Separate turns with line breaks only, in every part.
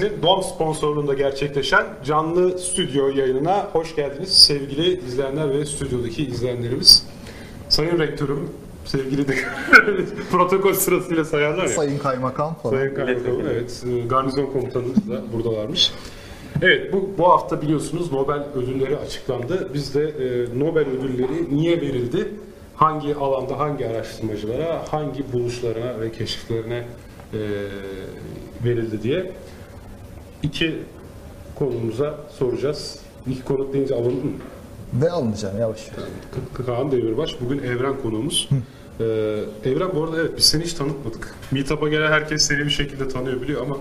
Teorisi'nin DOM sponsorluğunda gerçekleşen canlı stüdyo yayınına hoş geldiniz sevgili izleyenler ve stüdyodaki izleyenlerimiz. Sayın Rektörüm, sevgili de protokol sırasıyla sayarlar ya.
Sayın Kaymakam falan.
Sayın Kaymakamım, evet. e, Garnizon komutanımız da buradalarmış. Evet, bu, bu hafta biliyorsunuz Nobel ödülleri açıklandı. Biz de e, Nobel ödülleri niye verildi? Hangi alanda, hangi araştırmacılara, hangi buluşlarına ve keşiflerine e, verildi diye iki konumuza soracağız. İki konuk deyince alındı mı?
Ne alınacağım yavaş.
Ka- Kaan Demirbaş bugün Evren konuğumuz. Ee, Evren bu arada evet biz seni hiç tanıtmadık. Meetup'a gelen herkes seni bir şekilde tanıyor biliyor ama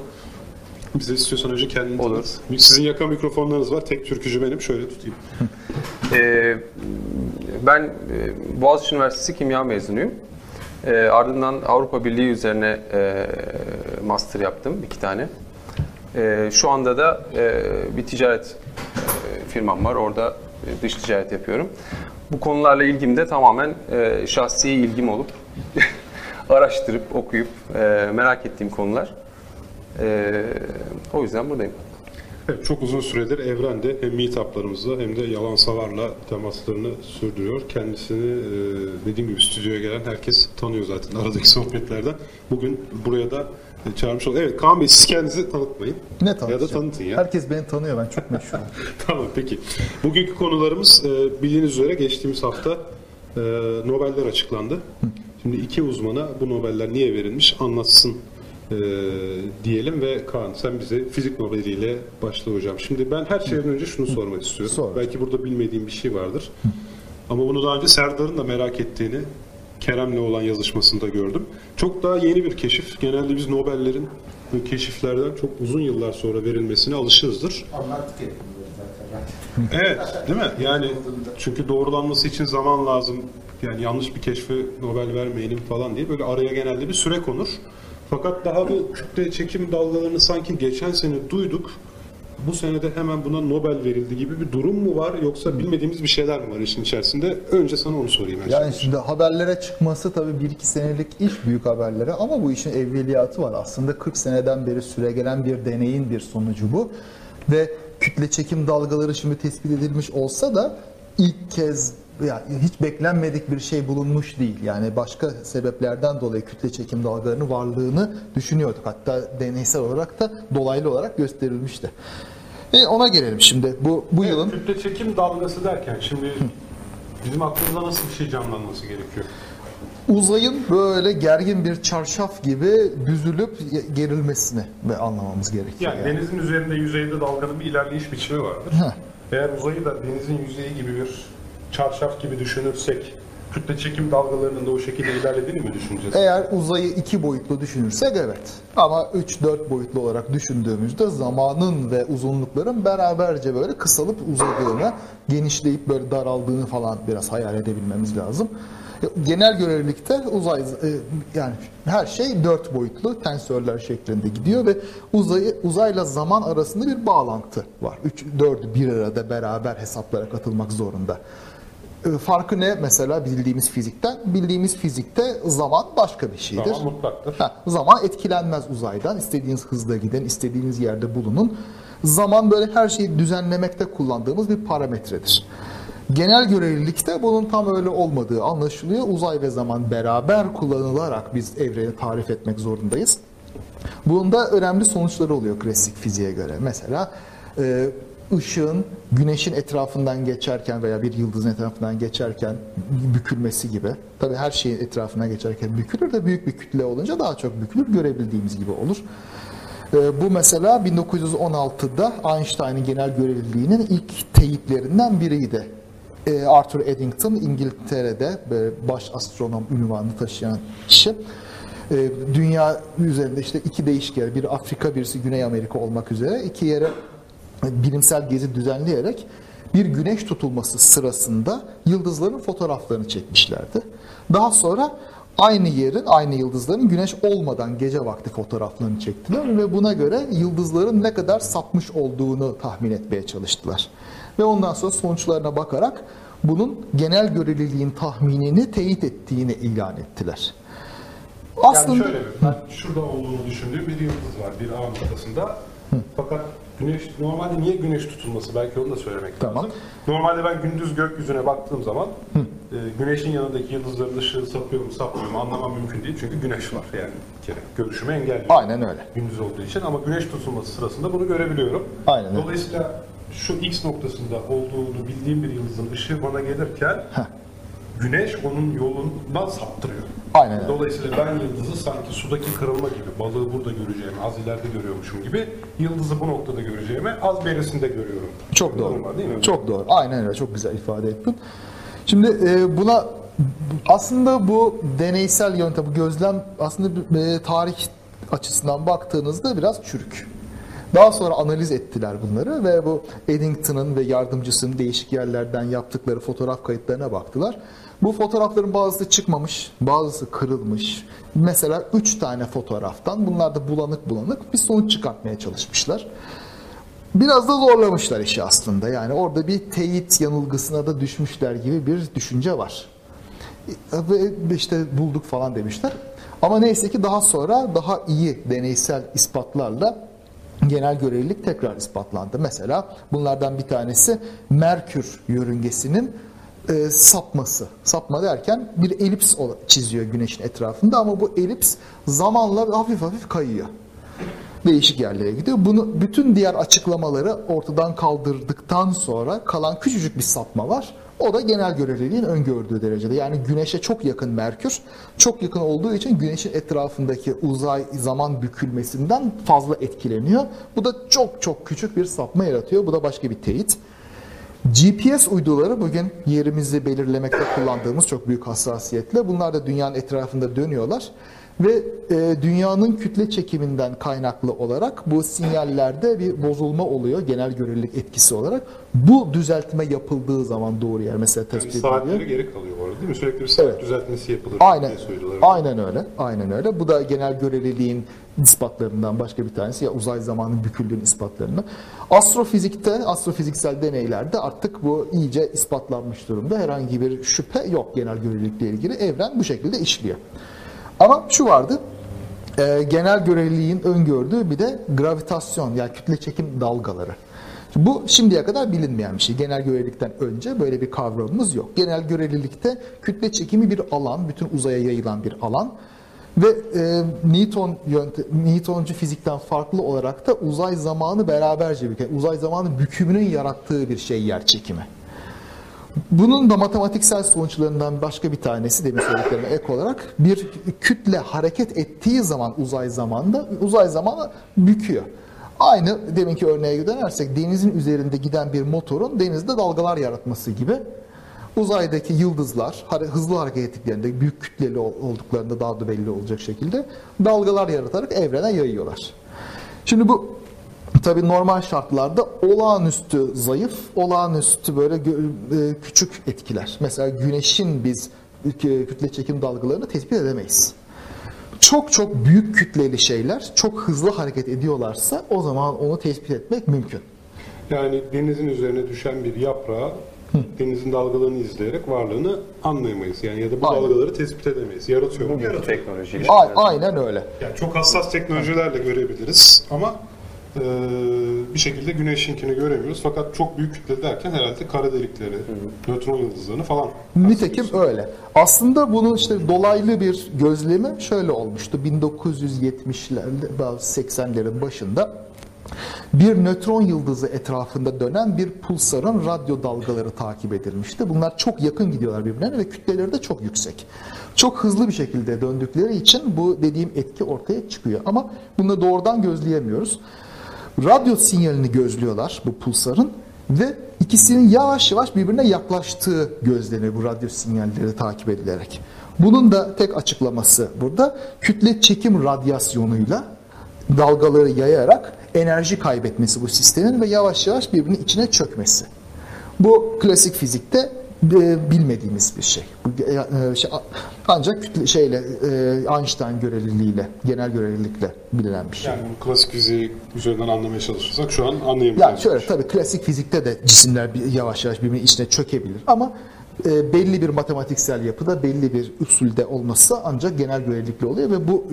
bize istiyorsan önce kendini
Olur.
tanıt. Sizin yaka mikrofonlarınız var. Tek türkücü benim. Şöyle tutayım.
Ee, ben e, Boğaziçi Üniversitesi kimya mezunuyum. Ee, ardından Avrupa Birliği üzerine e, master yaptım iki tane. Ee, şu anda da e, bir ticaret e, firmam var. Orada e, dış ticaret yapıyorum. Bu konularla ilgim de tamamen e, şahsi ilgim olup araştırıp okuyup e, merak ettiğim konular. E, o yüzden buradayım.
Evet, çok uzun süredir Evren'de hem meetup'larımızda hem de Yalan Savar'la temaslarını sürdürüyor. Kendisini e, dediğim gibi stüdyoya gelen herkes tanıyor zaten aradaki sohbetlerden. Bugün buraya da e, çağırmış olduk. Evet Kaan Bey siz kendinizi tanıtmayın.
Ne
Ya da
tanıtacağım?
tanıtın ya.
Herkes beni tanıyor ben çok meşhurum.
Tamam peki. Bugünkü konularımız e, bildiğiniz üzere geçtiğimiz hafta e, Nobeller açıklandı. Şimdi iki uzmana bu Nobeller niye verilmiş anlatsın e, diyelim ve Kaan sen bize fizik Nobeliyle başla hocam. Şimdi ben her şeyden önce şunu sormak istiyorum.
Sor.
Belki burada bilmediğim bir şey vardır. Ama bunu daha önce Serdar'ın da merak ettiğini Kerem'le olan yazışmasında gördüm. Çok daha yeni bir keşif. Genelde biz Nobellerin bu keşiflerden çok uzun yıllar sonra verilmesine alışığızdır.
Anlattık.
Evet, değil mi? Yani çünkü doğrulanması için zaman lazım. Yani yanlış bir keşfe Nobel vermeyelim falan diye böyle araya genelde bir süre konur. Fakat daha bu kütle çekim dalgalarını sanki geçen sene duyduk. Bu senede hemen buna Nobel verildi gibi bir durum mu var yoksa bilmediğimiz bir şeyler mi var işin içerisinde? Önce sana onu sorayım. her
Yani şimdi haberlere çıkması tabii 1-2 senelik iş büyük haberlere ama bu işin evveliyatı var. Aslında 40 seneden beri süregelen bir deneyin bir sonucu bu. Ve kütle çekim dalgaları şimdi tespit edilmiş olsa da ilk kez yani hiç beklenmedik bir şey bulunmuş değil. Yani başka sebeplerden dolayı kütle çekim dalgalarının varlığını düşünüyorduk. Hatta deneysel olarak da dolaylı olarak gösterilmişti. E ona gelelim şimdi. Bu bu
Evet,
yılın
kütle çekim dalgası derken şimdi bizim aklımıza nasıl bir şey canlanması gerekiyor?
uzayın böyle gergin bir çarşaf gibi büzülüp gerilmesini ve anlamamız gerekiyor.
Yani
yani.
denizin üzerinde yüzeyde dalganın bir ilerleyiş biçimi vardır. Eğer uzayı da denizin yüzeyi gibi bir çarşaf gibi düşünürsek kütle çekim dalgalarının da o şekilde ilerlediğini mi düşüneceğiz?
Eğer uzayı iki boyutlu düşünürsek evet. Ama 3-4 boyutlu olarak düşündüğümüzde zamanın ve uzunlukların beraberce böyle kısalıp uzadığını, genişleyip böyle daraldığını falan biraz hayal edebilmemiz lazım. Genel görelilikte uzay e, yani her şey dört boyutlu tensörler şeklinde gidiyor ve uzayı uzayla zaman arasında bir bağlantı var. 3 4'ü bir arada beraber hesaplara katılmak zorunda. E, Farkı ne mesela bildiğimiz fizikten? Bildiğimiz fizikte zaman başka bir şeydir.
Zaman mutlaktır.
Ha, zaman etkilenmez uzaydan. İstediğiniz hızda giden, istediğiniz yerde bulunun. Zaman böyle her şeyi düzenlemekte kullandığımız bir parametredir. Genel görelilikte bunun tam öyle olmadığı anlaşılıyor. Uzay ve zaman beraber kullanılarak biz evreni tarif etmek zorundayız. Bunun da önemli sonuçları oluyor klasik fiziğe göre. Mesela e, ışığın güneşin etrafından geçerken veya bir yıldızın etrafından geçerken bükülmesi gibi. Tabii her şeyin etrafından geçerken bükülür de büyük bir kütle olunca daha çok bükülür görebildiğimiz gibi olur. E, bu mesela 1916'da Einstein'ın genel görevliliğinin ilk teyitlerinden biriydi. E, Arthur Eddington İngiltere'de e, baş astronom ünvanını taşıyan kişi. E, dünya üzerinde işte iki değişik yer, biri Afrika, birisi Güney Amerika olmak üzere iki yere bilimsel gezi düzenleyerek bir güneş tutulması sırasında yıldızların fotoğraflarını çekmişlerdi. Daha sonra aynı yerin, aynı yıldızların güneş olmadan gece vakti fotoğraflarını çektiler ve buna göre yıldızların ne kadar sapmış olduğunu tahmin etmeye çalıştılar. Ve ondan sonra sonuçlarına bakarak bunun genel göreliliğin tahminini teyit ettiğini ilan ettiler. Aslında
Yani şöyle ben şurada olduğunu düşündüğüm bir yıldız var bir A noktasında. Fakat güneş normalde niye güneş tutulması belki onu da söylemek
Tamam.
lazım. Normalde ben gündüz gökyüzüne baktığım zaman e, güneşin yanındaki yıldızların ışığı sapıyor mu sapmıyor mu anlamam mümkün değil. Çünkü güneş var yani bir kere görüşümü engelliyor.
Aynen öyle.
Gündüz olduğu için ama güneş tutulması sırasında bunu görebiliyorum.
Aynen öyle.
Dolayısıyla şu X noktasında olduğunu bildiğim bir yıldızın ışığı bana gelirken güneş onun yolundan saptırıyor.
Aynen.
Dolayısıyla ben yıldızı sanki sudaki kırılma gibi, balığı burada göreceğimi, az ileride görüyormuşum gibi yıldızı bu noktada göreceğimi az berisinde görüyorum.
Çok doğru.
var değil mi?
Çok doğru. Aynen öyle. Çok güzel ifade ettin. Şimdi e, buna aslında bu deneysel yöntem, bu gözlem aslında e, tarih açısından baktığınızda biraz çürük. Daha sonra analiz ettiler bunları ve bu Eddington'ın ve yardımcısının değişik yerlerden yaptıkları fotoğraf kayıtlarına baktılar. Bu fotoğrafların bazısı çıkmamış, bazısı kırılmış. Mesela üç tane fotoğraftan bunlar da bulanık bulanık bir sonuç çıkartmaya çalışmışlar. Biraz da zorlamışlar işi aslında. Yani orada bir teyit yanılgısına da düşmüşler gibi bir düşünce var. Ve işte bulduk falan demişler. Ama neyse ki daha sonra daha iyi deneysel ispatlarla genel görelilik tekrar ispatlandı. Mesela bunlardan bir tanesi Merkür yörüngesinin e, sapması. Sapma derken bir elips çiziyor güneşin etrafında ama bu elips zamanla hafif hafif kayıyor değişik yerlere gidiyor. Bunu bütün diğer açıklamaları ortadan kaldırdıktan sonra kalan küçücük bir sapma var. O da genel göreliliğin öngördüğü derecede. Yani güneşe çok yakın Merkür, çok yakın olduğu için güneşin etrafındaki uzay zaman bükülmesinden fazla etkileniyor. Bu da çok çok küçük bir sapma yaratıyor. Bu da başka bir teyit. GPS uyduları bugün yerimizi belirlemekte kullandığımız çok büyük hassasiyetle. Bunlar da dünyanın etrafında dönüyorlar. Ve e, dünyanın kütle çekiminden kaynaklı olarak bu sinyallerde bir bozulma oluyor genel görelilik etkisi olarak. Bu düzeltme yapıldığı zaman doğru yer mesela
Yani
tespit ediliyor.
saatleri geri kalıyor bu arada değil mi? Sürekli bir saat
Evet.
düzeltmesi yapılır
Aynen. Aynen öyle. Aynen öyle. Bu da genel göreliliğin ispatlarından başka bir tanesi ya uzay zamanı büküldüğünün ispatlarından. Astrofizikte, astrofiziksel deneylerde artık bu iyice ispatlanmış durumda. Herhangi bir şüphe yok genel görelilikle ilgili. Evren bu şekilde işliyor. Ama şu vardı. e, genel göreliliğin öngördüğü bir de gravitasyon yani kütle çekim dalgaları. Bu şimdiye kadar bilinmeyen bir şey. Genel görelilikten önce böyle bir kavramımız yok. Genel görelilikte kütle çekimi bir alan, bütün uzaya yayılan bir alan ve e, Newton yönte, Newtoncu fizikten farklı olarak da uzay zamanı beraberce büken, uzay zamanı bükümünün yarattığı bir şey yer çekimi. Bunun da matematiksel sonuçlarından başka bir tanesi demin söylediklerime ek olarak bir kütle hareket ettiği zaman uzay zamanda uzay zamanı büküyor. Aynı deminki örneğe dönersek denizin üzerinde giden bir motorun denizde dalgalar yaratması gibi uzaydaki yıldızlar hızlı hareket ettiklerinde büyük kütleli ol- olduklarında daha da belli olacak şekilde dalgalar yaratarak evrene yayıyorlar. Şimdi bu Tabii normal şartlarda olağanüstü zayıf, olağanüstü böyle e, küçük etkiler. Mesela güneşin biz kü- kütle çekim dalgalarını tespit edemeyiz. Çok çok büyük kütleli şeyler çok hızlı hareket ediyorlarsa o zaman onu tespit etmek mümkün.
Yani denizin üzerine düşen bir yaprağı denizin dalgalarını izleyerek varlığını anlayamayız. Yani ya da bu
Aynen.
dalgaları tespit edemeyiz. Yaratıyor mu? Yaratıyor.
teknolojiyle.
A- aynen öyle.
Yani çok hassas teknolojilerle görebiliriz ama e, bir şekilde güneşinkini göremiyoruz. Fakat çok büyük kütle derken herhalde kara delikleri, nötron yıldızlarını falan.
Nitekim öyle. Aslında bunun işte dolaylı bir gözlemi şöyle olmuştu. 1970'lerde, bazı 80'lerin başında bir nötron yıldızı etrafında dönen bir pulsarın radyo dalgaları takip edilmişti. Bunlar çok yakın gidiyorlar birbirlerine ve kütleleri de çok yüksek. Çok hızlı bir şekilde döndükleri için bu dediğim etki ortaya çıkıyor. Ama bunu doğrudan gözleyemiyoruz. Radyo sinyalini gözlüyorlar bu pulsarın ve ikisinin yavaş yavaş birbirine yaklaştığı gözleniyor bu radyo sinyalleri takip edilerek. Bunun da tek açıklaması burada kütle çekim radyasyonuyla dalgaları yayarak enerji kaybetmesi bu sistemin ve yavaş yavaş birbirinin içine çökmesi. Bu klasik fizikte e, bilmediğimiz bir şey. Bu e, e, şey, ancak kütle şeyle Einstein göreliliğiyle, genel görelilikle bilinen bir şey.
Yani bunu klasik fiziği üzerinden anlamaya çalışırsak şu an anlayamayacağız.
Yani şöyle tabii klasik fizikte de cisimler yavaş yavaş birbirinin içine çökebilir ama e, belli bir matematiksel yapıda, belli bir usulde olması ancak genel görelilikli oluyor ve bu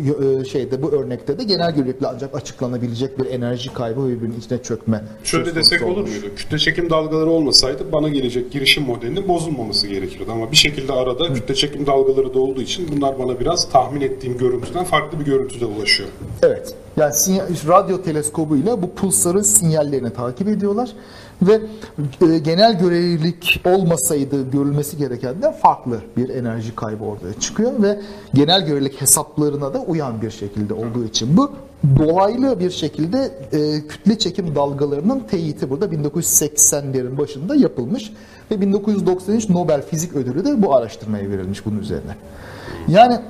e, şeyde bu örnekte de genel görelilikle ancak açıklanabilecek bir enerji kaybı ve birbirinin içine çökme.
Şöyle desek olur
olmuş.
muydu? Kütle çekim dalgaları olmasaydı bana gelecek girişim modelinin bozulmaması gerekirdi. Ama bir şekilde arada kütle çekim dalgaları da olduğu için bunlar bana biraz tahmin ettiğim görüntüden farklı bir görüntüde ulaşıyor.
Evet. Yani sinyal- radyo teleskobuyla bu pulsarın sinyallerini takip ediyorlar ve e, genel görelilik olmasaydı görülmesi gerekenden farklı bir enerji kaybı ortaya çıkıyor ve genel görelilik hesaplarına da uyan bir şekilde olduğu için bu dolaylı bir şekilde e, kütle çekim dalgalarının teyiti burada 1980'lerin başında yapılmış ve 1993 Nobel Fizik Ödülü de bu araştırmaya verilmiş bunun üzerine. Yani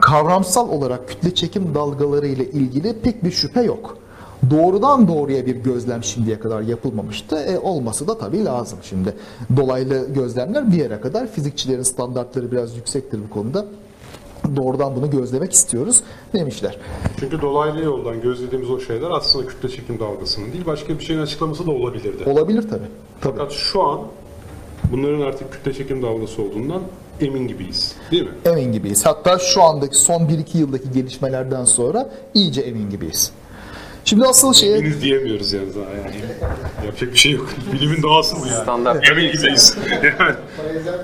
kavramsal olarak kütle çekim dalgaları ile ilgili pek bir şüphe yok. Doğrudan doğruya bir gözlem şimdiye kadar yapılmamıştı. E, olması da tabii lazım şimdi. Dolaylı gözlemler bir yere kadar fizikçilerin standartları biraz yüksektir bu konuda. Doğrudan bunu gözlemek istiyoruz demişler.
Çünkü dolaylı yoldan gözlediğimiz o şeyler aslında kütle çekim dalgasının değil başka bir şeyin açıklaması da olabilirdi.
Olabilir tabii. tabii.
Fakat şu an bunların artık kütle çekim dalgası olduğundan emin gibiyiz. Değil mi?
Emin gibiyiz. Hatta şu andaki son 1-2 yıldaki gelişmelerden sonra iyice emin gibiyiz. Şimdi asıl şeye
Eminiz diyemiyoruz yani daha yani. Yapacak bir şey yok. Bilimin doğası bu yani.
Standart.
Emin gibiyiz. Yani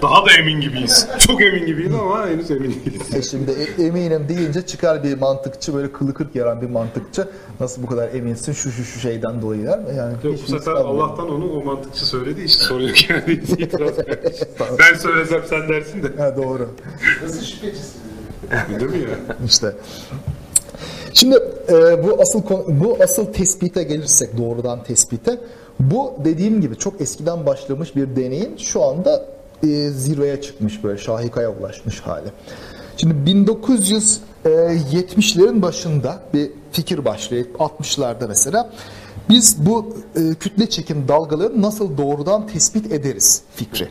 daha da emin gibiyiz. Çok emin gibiyiz ama henüz emin değiliz.
E şimdi e- eminim deyince çıkar bir mantıkçı böyle kılı kırk yaran bir mantıkçı nasıl bu kadar eminsin şu şu şu şeyden dolayı der mi? Yani
Yok, bu sefer. Allah'tan onu o mantıkçı için soruyor yani. İtiraz ben söylesem sen dersin de.
Ha, doğru.
Nasıl şüphecisiz?
Değil mi ya?
İşte. Şimdi e, bu asıl bu asıl tespite gelirsek doğrudan tespite bu dediğim gibi çok eskiden başlamış bir deneyin şu anda e, zirveye çıkmış böyle şahikaya ulaşmış hali. Şimdi 1970'lerin başında bir fikir başlıyor 60'larda mesela. Biz bu e, kütle çekim dalgalarını nasıl doğrudan tespit ederiz fikri.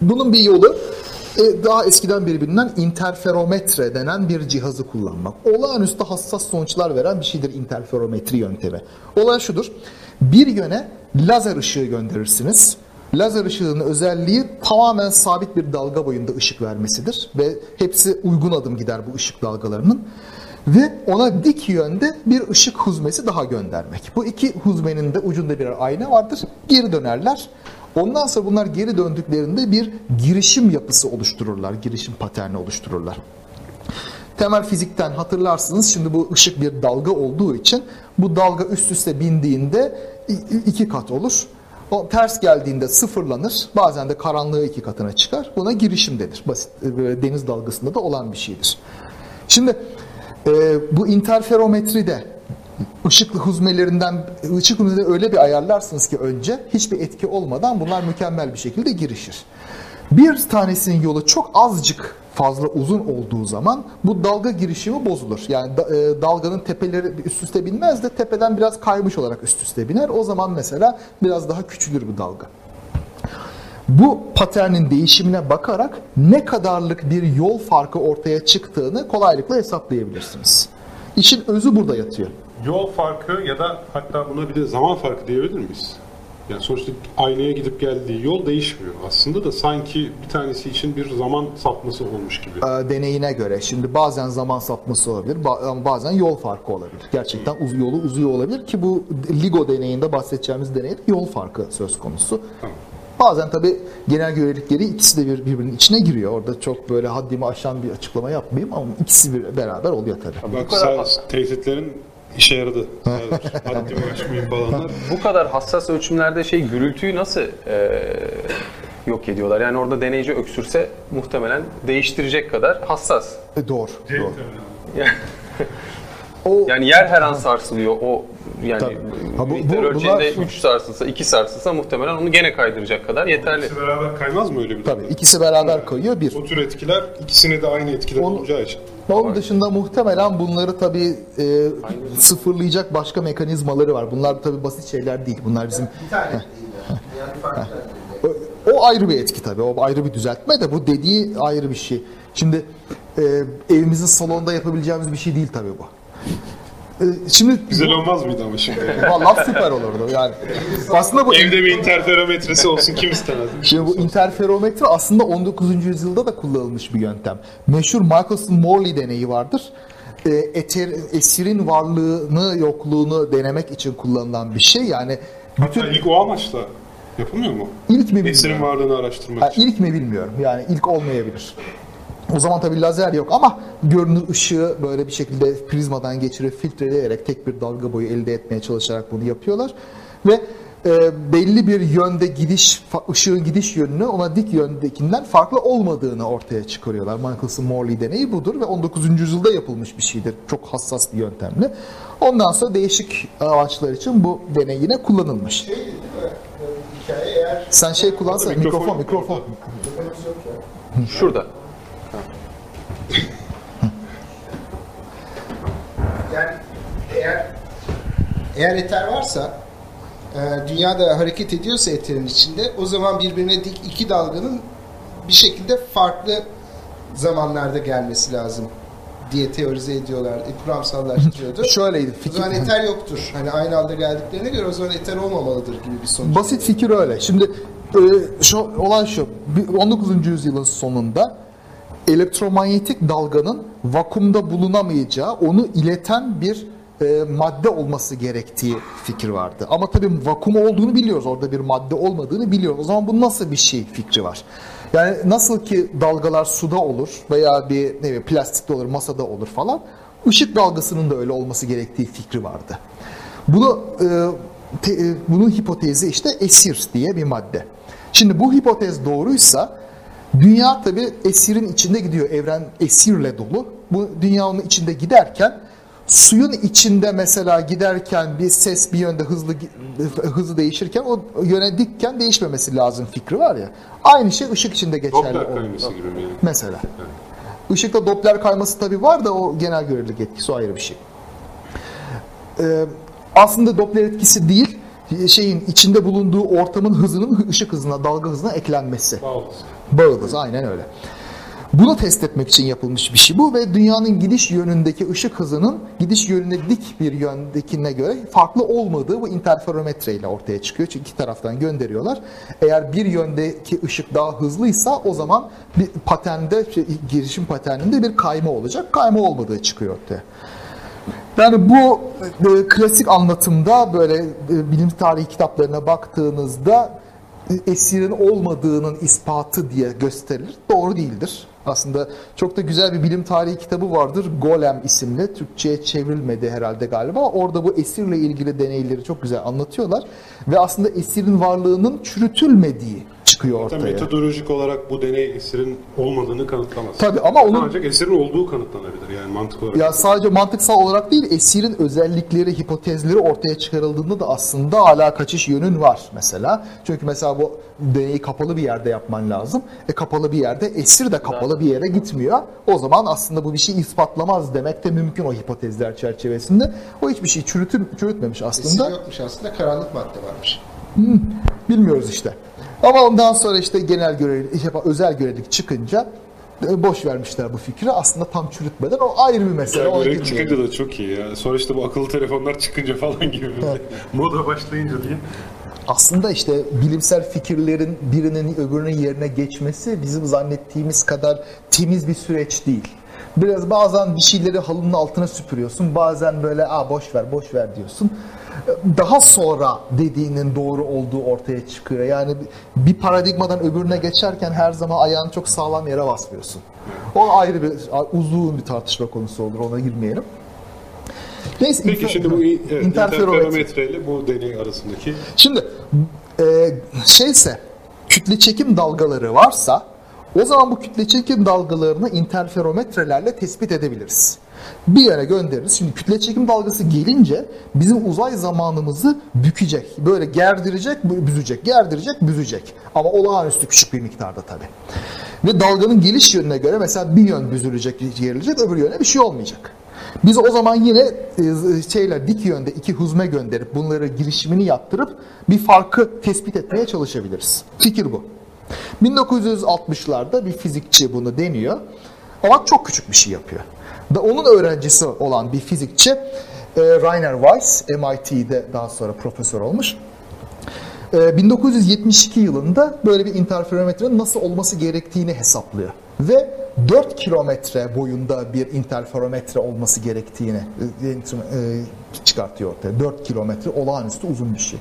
Bunun bir yolu e, daha eskiden beri bilinen interferometre denen bir cihazı kullanmak. Olağanüstü hassas sonuçlar veren bir şeydir interferometri yöntemi. Olay şudur. Bir yöne lazer ışığı gönderirsiniz. Lazer ışığının özelliği tamamen sabit bir dalga boyunda ışık vermesidir ve hepsi uygun adım gider bu ışık dalgalarının ve ona dik yönde bir ışık huzmesi daha göndermek. Bu iki huzmenin de ucunda birer ayna vardır. Geri dönerler. Ondan sonra bunlar geri döndüklerinde bir girişim yapısı oluştururlar. Girişim paterni oluştururlar. Temel fizikten hatırlarsınız şimdi bu ışık bir dalga olduğu için bu dalga üst üste bindiğinde iki kat olur. O ters geldiğinde sıfırlanır. Bazen de karanlığı iki katına çıkar. Buna girişim denir. Basit e, deniz dalgasında da olan bir şeydir. Şimdi e, bu interferometride ışık huzmelerinden ışık huzmeleri öyle bir ayarlarsınız ki önce hiçbir etki olmadan bunlar mükemmel bir şekilde girişir. Bir tanesinin yolu çok azıcık fazla uzun olduğu zaman bu dalga girişimi bozulur. Yani da- e, dalganın tepeleri üst üste binmez de tepeden biraz kaymış olarak üst üste biner. O zaman mesela biraz daha küçülür bu dalga. Bu paternin değişimine bakarak ne kadarlık bir yol farkı ortaya çıktığını kolaylıkla hesaplayabilirsiniz. İşin özü burada yatıyor.
Yol farkı ya da hatta buna bir de zaman farkı diyebilir miyiz? Yani sonuçta aynaya gidip geldiği yol değişmiyor. Aslında da sanki bir tanesi için bir zaman sapması olmuş gibi.
e, deneyine göre. Şimdi bazen zaman sapması olabilir, bazen yol farkı olabilir. Gerçekten uz yolu uzuyor olabilir ki bu LIGO deneyinde bahsedeceğimiz deneyde yol farkı söz konusu.
Tamam.
Bazen tabi genel görelilikleri ikisi de bir, birbirinin içine giriyor. Orada çok böyle haddimi aşan bir açıklama yapmayayım ama ikisi bir, beraber oluyor tabi.
Bak
kadar
sağ- tehditlerin işe yaradı. Haddimi aşmayayım falanlar.
Bu kadar hassas ölçümlerde şey gürültüyü nasıl e, yok ediyorlar? Yani orada deneyici öksürse muhtemelen değiştirecek kadar hassas.
E, doğru. doğru.
Yani,
O,
yani yer her an sarsılıyor. O yani
Tabii. Ha, bu-
miktar
bu-
ölçeğinde
bunlar-
3 sarsılsa, 2 sarsılsa muhtemelen onu gene kaydıracak kadar yeterli.
İkisi beraber kaymaz mı öyle bir
tabii
durumda?
ikisi beraber kayıyor bir.
O tür etkiler ikisine de aynı etkiler
Onu-
olacağı için.
Onun dışında muhtemelen bunları tabii e, sıfırlayacak başka mekanizmaları var. Bunlar tabii basit şeyler değil. Bunlar bizim
Bir tane değil yani. Farklı değil.
O, ayrı bir etki tabii. O ayrı bir düzeltme de bu dediği ayrı bir şey. Şimdi e, evimizin salonunda yapabileceğimiz bir şey değil tabii bu. E, şimdi
Güzel olmaz mıydı ama şimdi?
vallahi süper olurdu yani. Aslında bu
Evde bir interferometresi olsun kim istemez?
Şimdi bu interferometre aslında 19. yüzyılda da kullanılmış bir yöntem. Meşhur Michelson-Morley deneyi vardır. E, eter, esirin varlığını, yokluğunu denemek için kullanılan bir şey. Yani bütün
Hatta ilk o amaçla yapılmıyor mu?
ilk mi
Esirin
bilmiyorum.
varlığını araştırmak
Ha,
için.
ilk mi bilmiyorum. Yani ilk olmayabilir. O zaman tabii lazer yok ama görünür ışığı böyle bir şekilde prizmadan geçirip filtreleyerek tek bir dalga boyu elde etmeye çalışarak bunu yapıyorlar. Ve e, belli bir yönde gidiş, ışığın gidiş yönünü ona dik yöndekinden farklı olmadığını ortaya çıkarıyorlar. Michelson-Morley deneyi budur ve 19. yüzyılda yapılmış bir şeydir. Çok hassas bir yöntemle. Ondan sonra değişik amaçlar için bu deney yine kullanılmış.
Şey Hikaye eğer
Sen şey kullansana
Mikrofon
mikrofon mikrofon.
Şurada.
Yani eğer eğer eter varsa e, dünyada hareket ediyorsa eterin içinde o zaman birbirine dik iki dalganın bir şekilde farklı zamanlarda gelmesi lazım diye teorize ediyorlar. E, kuramsallaştırıyordu.
Şöyleydi
o
fikir.
zaman eter yoktur. Hani aynı anda geldiklerine göre o zaman eter olmamalıdır gibi bir sonuç.
Basit fikir öyle. Şimdi e, şu olay şu. bir- 19. yüzyılın sonunda elektromanyetik dalganın vakumda bulunamayacağı, onu ileten bir e, madde olması gerektiği fikir vardı. Ama tabii vakum olduğunu biliyoruz. Orada bir madde olmadığını biliyoruz. O zaman bu nasıl bir şey fikri var? Yani nasıl ki dalgalar suda olur veya bir ne bileyim, plastikte olur, masada olur falan. Işık dalgasının da öyle olması gerektiği fikri vardı. Bunu e, te- e, bunun hipotezi işte esir diye bir madde. Şimdi bu hipotez doğruysa dünya tabi esirin içinde gidiyor. Evren esirle dolu. Bu dünya onun içinde giderken suyun içinde mesela giderken bir ses bir yönde hızlı hızı değişirken o yöne dikken değişmemesi lazım fikri var ya. Aynı şey ışık içinde geçerli.
Doppler kayması gibi mi yani?
Mesela. Işıkta Doppler kayması tabii var da o genel görelilik etkisi o ayrı bir şey. Ee, aslında Doppler etkisi değil, şeyin içinde bulunduğu ortamın hızının ışık hızına, dalga hızına eklenmesi.
Bağlı.
Bağılız aynen öyle. Bunu test etmek için yapılmış bir şey bu ve dünyanın gidiş yönündeki ışık hızının gidiş yönüne dik bir yöndekine göre farklı olmadığı bu interferometre ile ortaya çıkıyor. Çünkü iki taraftan gönderiyorlar. Eğer bir yöndeki ışık daha hızlıysa o zaman bir patende, şey, girişim paterninde bir kayma olacak. Kayma olmadığı çıkıyor ortaya. Yani bu e, klasik anlatımda böyle e, bilim tarihi kitaplarına baktığınızda esirin olmadığının ispatı diye gösterilir. Doğru değildir. Aslında çok da güzel bir bilim tarihi kitabı vardır. Golem isimli. Türkçe'ye çevrilmedi herhalde galiba. Orada bu esirle ilgili deneyleri çok güzel anlatıyorlar. Ve aslında esirin varlığının çürütülmediği çıkıyor
Zaten
ortaya.
metodolojik olarak bu deney esirin olmadığını kanıtlamaz.
Tabii ama onun
Ancak esirin olduğu kanıtlanabilir yani mantık olarak.
Ya sadece mantıksal olarak değil, esirin özellikleri, hipotezleri ortaya çıkarıldığında da aslında hala kaçış yönün var mesela. Çünkü mesela bu deneyi kapalı bir yerde yapman lazım. E kapalı bir yerde esir de kapalı bir yere gitmiyor. O zaman aslında bu bir şey ispatlamaz demek de mümkün o hipotezler çerçevesinde. O hiçbir şey çürütüm, çürütmemiş aslında.
Esir yokmuş aslında karanlık madde varmış.
Bilmiyoruz işte. Ama ondan sonra işte genel görevlilik, şey, özel görevlilik çıkınca e, boş vermişler bu fikri. Aslında tam çürütmeden o ayrı bir mesele.
Yani
ona
görev
girmeyelim.
çıkınca da çok iyi ya. Sonra işte bu akıllı telefonlar çıkınca falan gibi. Moda başlayınca diye.
aslında işte bilimsel fikirlerin birinin öbürünün yerine geçmesi bizim zannettiğimiz kadar temiz bir süreç değil. Biraz bazen bir şeyleri halının altına süpürüyorsun. Bazen böyle Aa, boş ver boş ver diyorsun. Daha sonra dediğinin doğru olduğu ortaya çıkıyor. Yani bir paradigmadan öbürüne geçerken her zaman ayağını çok sağlam yere basmıyorsun. O ayrı bir uzun bir tartışma konusu olur. Ona girmeyelim. Neyse,
Peki
inter-
şimdi bu evet,
interferometre.
interferometre ile bu deney arasındaki
Şimdi e, şeyse kütle çekim dalgaları varsa o zaman bu kütle çekim dalgalarını interferometrelerle tespit edebiliriz. Bir yere göndeririz. Şimdi kütle çekim dalgası gelince bizim uzay zamanımızı bükecek. Böyle gerdirecek, büzecek, gerdirecek, büzecek. Ama olağanüstü küçük bir miktarda tabii. Ve dalganın geliş yönüne göre mesela bir yön büzülecek, gerilecek, öbür yöne bir şey olmayacak. Biz o zaman yine e, şeyler dik yönde iki huzme gönderip bunları girişimini yaptırıp bir farkı tespit etmeye çalışabiliriz. Fikir bu. 1960'larda bir fizikçi bunu deniyor ama çok küçük bir şey yapıyor. Da onun öğrencisi olan bir fizikçi e, Rainer Weiss MIT'de daha sonra profesör olmuş. E, 1972 yılında böyle bir interferometrenin nasıl olması gerektiğini hesaplıyor. Ve 4 kilometre boyunda bir interferometre olması gerektiğini e, e, çıkartıyor ortaya. 4 kilometre olağanüstü uzun bir şey.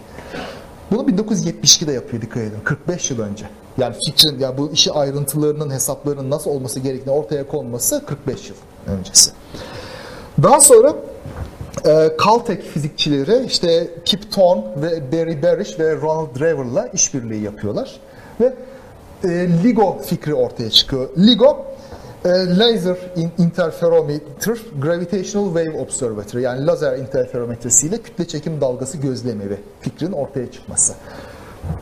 Bunu 1972'de yapıyor dikkat edin. 45 yıl önce. Yani fikrin, yani bu işi ayrıntılarının, hesaplarının nasıl olması gerektiğini ortaya konması 45 yıl öncesi. Daha sonra e, Caltech fizikçileri işte Kip Thorne ve Barry Barish ve Ronald Drever'la işbirliği yapıyorlar. Ve e, LIGO fikri ortaya çıkıyor. LIGO e, Laser Interferometer Gravitational Wave Observatory yani lazer interferometresiyle kütle çekim dalgası gözlemevi fikrin ortaya çıkması.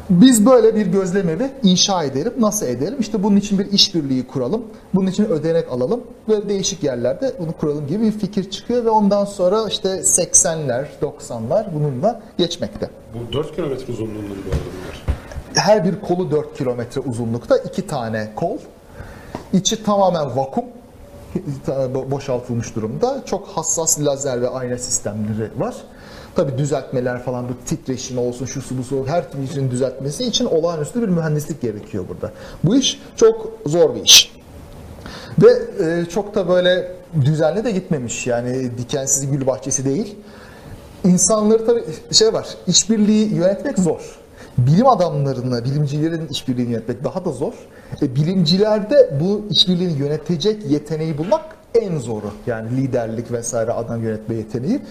Biz böyle bir gözlemevi inşa edelim. Nasıl edelim? İşte bunun için bir işbirliği kuralım. Bunun için ödenek alalım ve değişik yerlerde bunu kuralım gibi bir fikir çıkıyor ve ondan sonra işte 80'ler, 90'lar bununla geçmekte.
Bu 4 kilometre uzunluğunda arada bunlar?
Her bir kolu 4 kilometre uzunlukta, iki tane kol. İçi tamamen vakum boşaltılmış durumda. Çok hassas lazer ve ayna sistemleri var. Tabi düzeltmeler falan bu titreşim olsun, şu su bu su her türlü düzeltmesi için olağanüstü bir mühendislik gerekiyor burada. Bu iş çok zor bir iş. Ve e, çok da böyle düzenli de gitmemiş yani dikensiz gül bahçesi değil. İnsanları tabi şey var, işbirliği yönetmek zor. Bilim adamlarını, bilimcilerin işbirliğini yönetmek daha da zor. E, bilimcilerde bu işbirliğini yönetecek yeteneği bulmak en zoru. Yani liderlik vesaire adam yönetme yeteneği.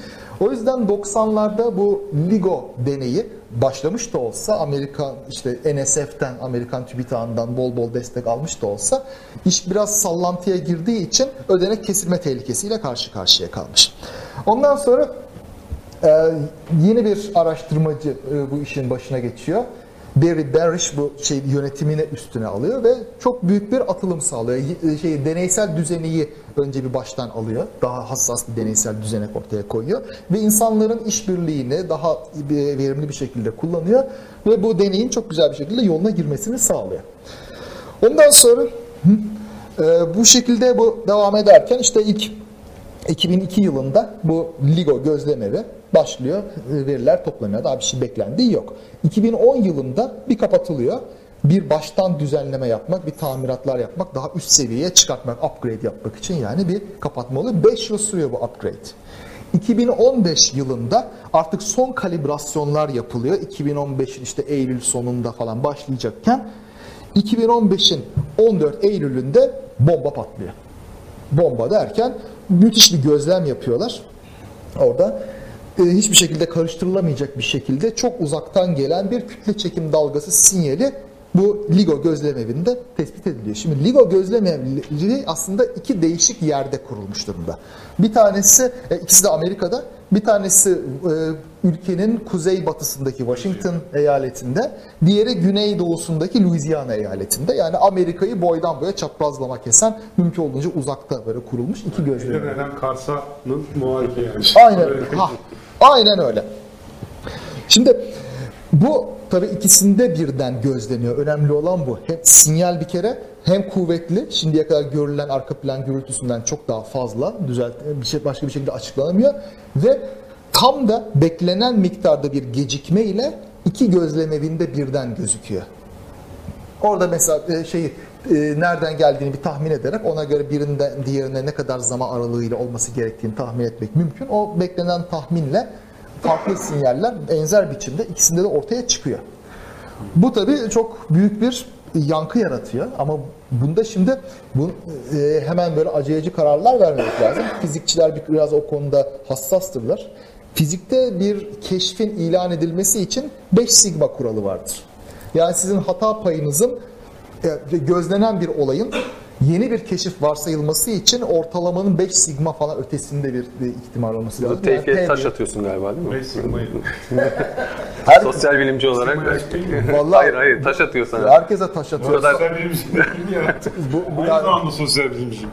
O yüzden 90'larda bu LIGO deneyi başlamış da olsa Amerika işte NSF'den Amerikan TÜBİTAK'ından bol bol destek almış da olsa iş biraz sallantıya girdiği için ödenek kesilme tehlikesiyle karşı karşıya kalmış. Ondan sonra e, yeni bir araştırmacı e, bu işin başına geçiyor. Barry Barish bu şey yönetimine üstüne alıyor ve çok büyük bir atılım sağlıyor. Şey deneysel düzeneyi önce bir baştan alıyor. Daha hassas bir deneysel düzenek ortaya koyuyor ve insanların işbirliğini daha verimli bir şekilde kullanıyor ve bu deneyin çok güzel bir şekilde yoluna girmesini sağlıyor. Ondan sonra e, bu şekilde bu devam ederken işte ilk 2002 yılında bu LIGO gözlemevi başlıyor. Veriler toplanıyor. Daha bir şey beklendiği yok. 2010 yılında bir kapatılıyor. Bir baştan düzenleme yapmak, bir tamiratlar yapmak, daha üst seviyeye çıkartmak, upgrade yapmak için yani bir kapatma oluyor. 5 yıl sürüyor bu upgrade. 2015 yılında artık son kalibrasyonlar yapılıyor. 2015'in işte Eylül sonunda falan başlayacakken 2015'in 14 Eylül'ünde bomba patlıyor. Bomba derken müthiş bir gözlem yapıyorlar. Orada e, hiçbir şekilde karıştırılamayacak bir şekilde çok uzaktan gelen bir kütle çekim dalgası sinyali bu LIGO gözlemevinde tespit ediliyor. Şimdi LIGO gözlemevi aslında iki değişik yerde kurulmuş durumda. Bir tanesi, e, ikisi de Amerika'da, bir tanesi e, ülkenin kuzey batısındaki Washington eyaletinde, diğeri güney doğusundaki Louisiana eyaletinde. Yani Amerika'yı boydan boya çaprazlama kesen, mümkün olduğunca uzakta böyle kurulmuş iki gözlemevi.
Neden Karsa'nın muhalifi yani.
Aynen, ha, aynen öyle. Şimdi bu tabii ikisinde birden gözleniyor. Önemli olan bu. Hem sinyal bir kere hem kuvvetli, şimdiye kadar görülen arka plan gürültüsünden çok daha fazla, düzelt bir şey başka bir şekilde açıklanamıyor ve tam da beklenen miktarda bir gecikme ile iki gözlemevinde birden gözüküyor. Orada mesela şeyi e, nereden geldiğini bir tahmin ederek ona göre birinden diğerine ne kadar zaman aralığıyla olması gerektiğini tahmin etmek mümkün. O beklenen tahminle farklı sinyaller benzer biçimde ikisinde de ortaya çıkıyor. Bu tabii çok büyük bir yankı yaratıyor ama bunda şimdi bu e, hemen böyle aceleci kararlar vermemek lazım. Fizikçiler biraz o konuda hassastırlar. Fizikte bir keşfin ilan edilmesi için 5 sigma kuralı vardır. Yani sizin hata payınızın e, gözlenen bir olayın yeni bir keşif varsayılması için ortalamanın 5 sigma falan ötesinde bir, ihtimal olması lazım.
Tevfiye
yani
taş atıyorsun galiba değil mi?
5 sigmayı.
Her,
Sosyal bilimci olarak.
Vallahi-
hayır hayır taş atıyor sana.
herkese taş atıyor.
kadar-
Sosyal bilimci değil ya.
Bu, bu,
Aynı
yani-
zamanda sosyal bilimciyim.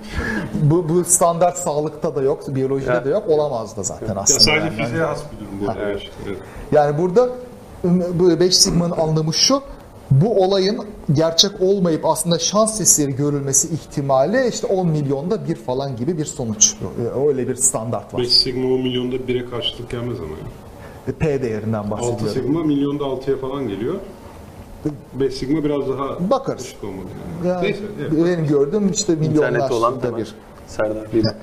bu, bu standart sağlıkta da yok, biyolojide
Ya.
de yok, olamaz da zaten
Ya
aslında.
sadece
yani.
fiziğe has bir durum bu. Evet. evet.
Yani burada bu 5 sigmanın anlamı şu, bu olayın gerçek olmayıp aslında şans eseri görülmesi ihtimali işte 10 milyonda bir falan gibi bir sonuç. Ee, Öyle bir standart var.
5 sigma 10 milyonda 1'e karşılık gelmez ama ya.
P değerinden
6
bahsediyorum.
sigma milyonda 6'ya falan geliyor. 5 sigma biraz daha
Bakarız.
yani.
Yani
Neyse. evet.
benim gördüğüm işte
İnternette olan tamam.
bir.
Serdar Bey.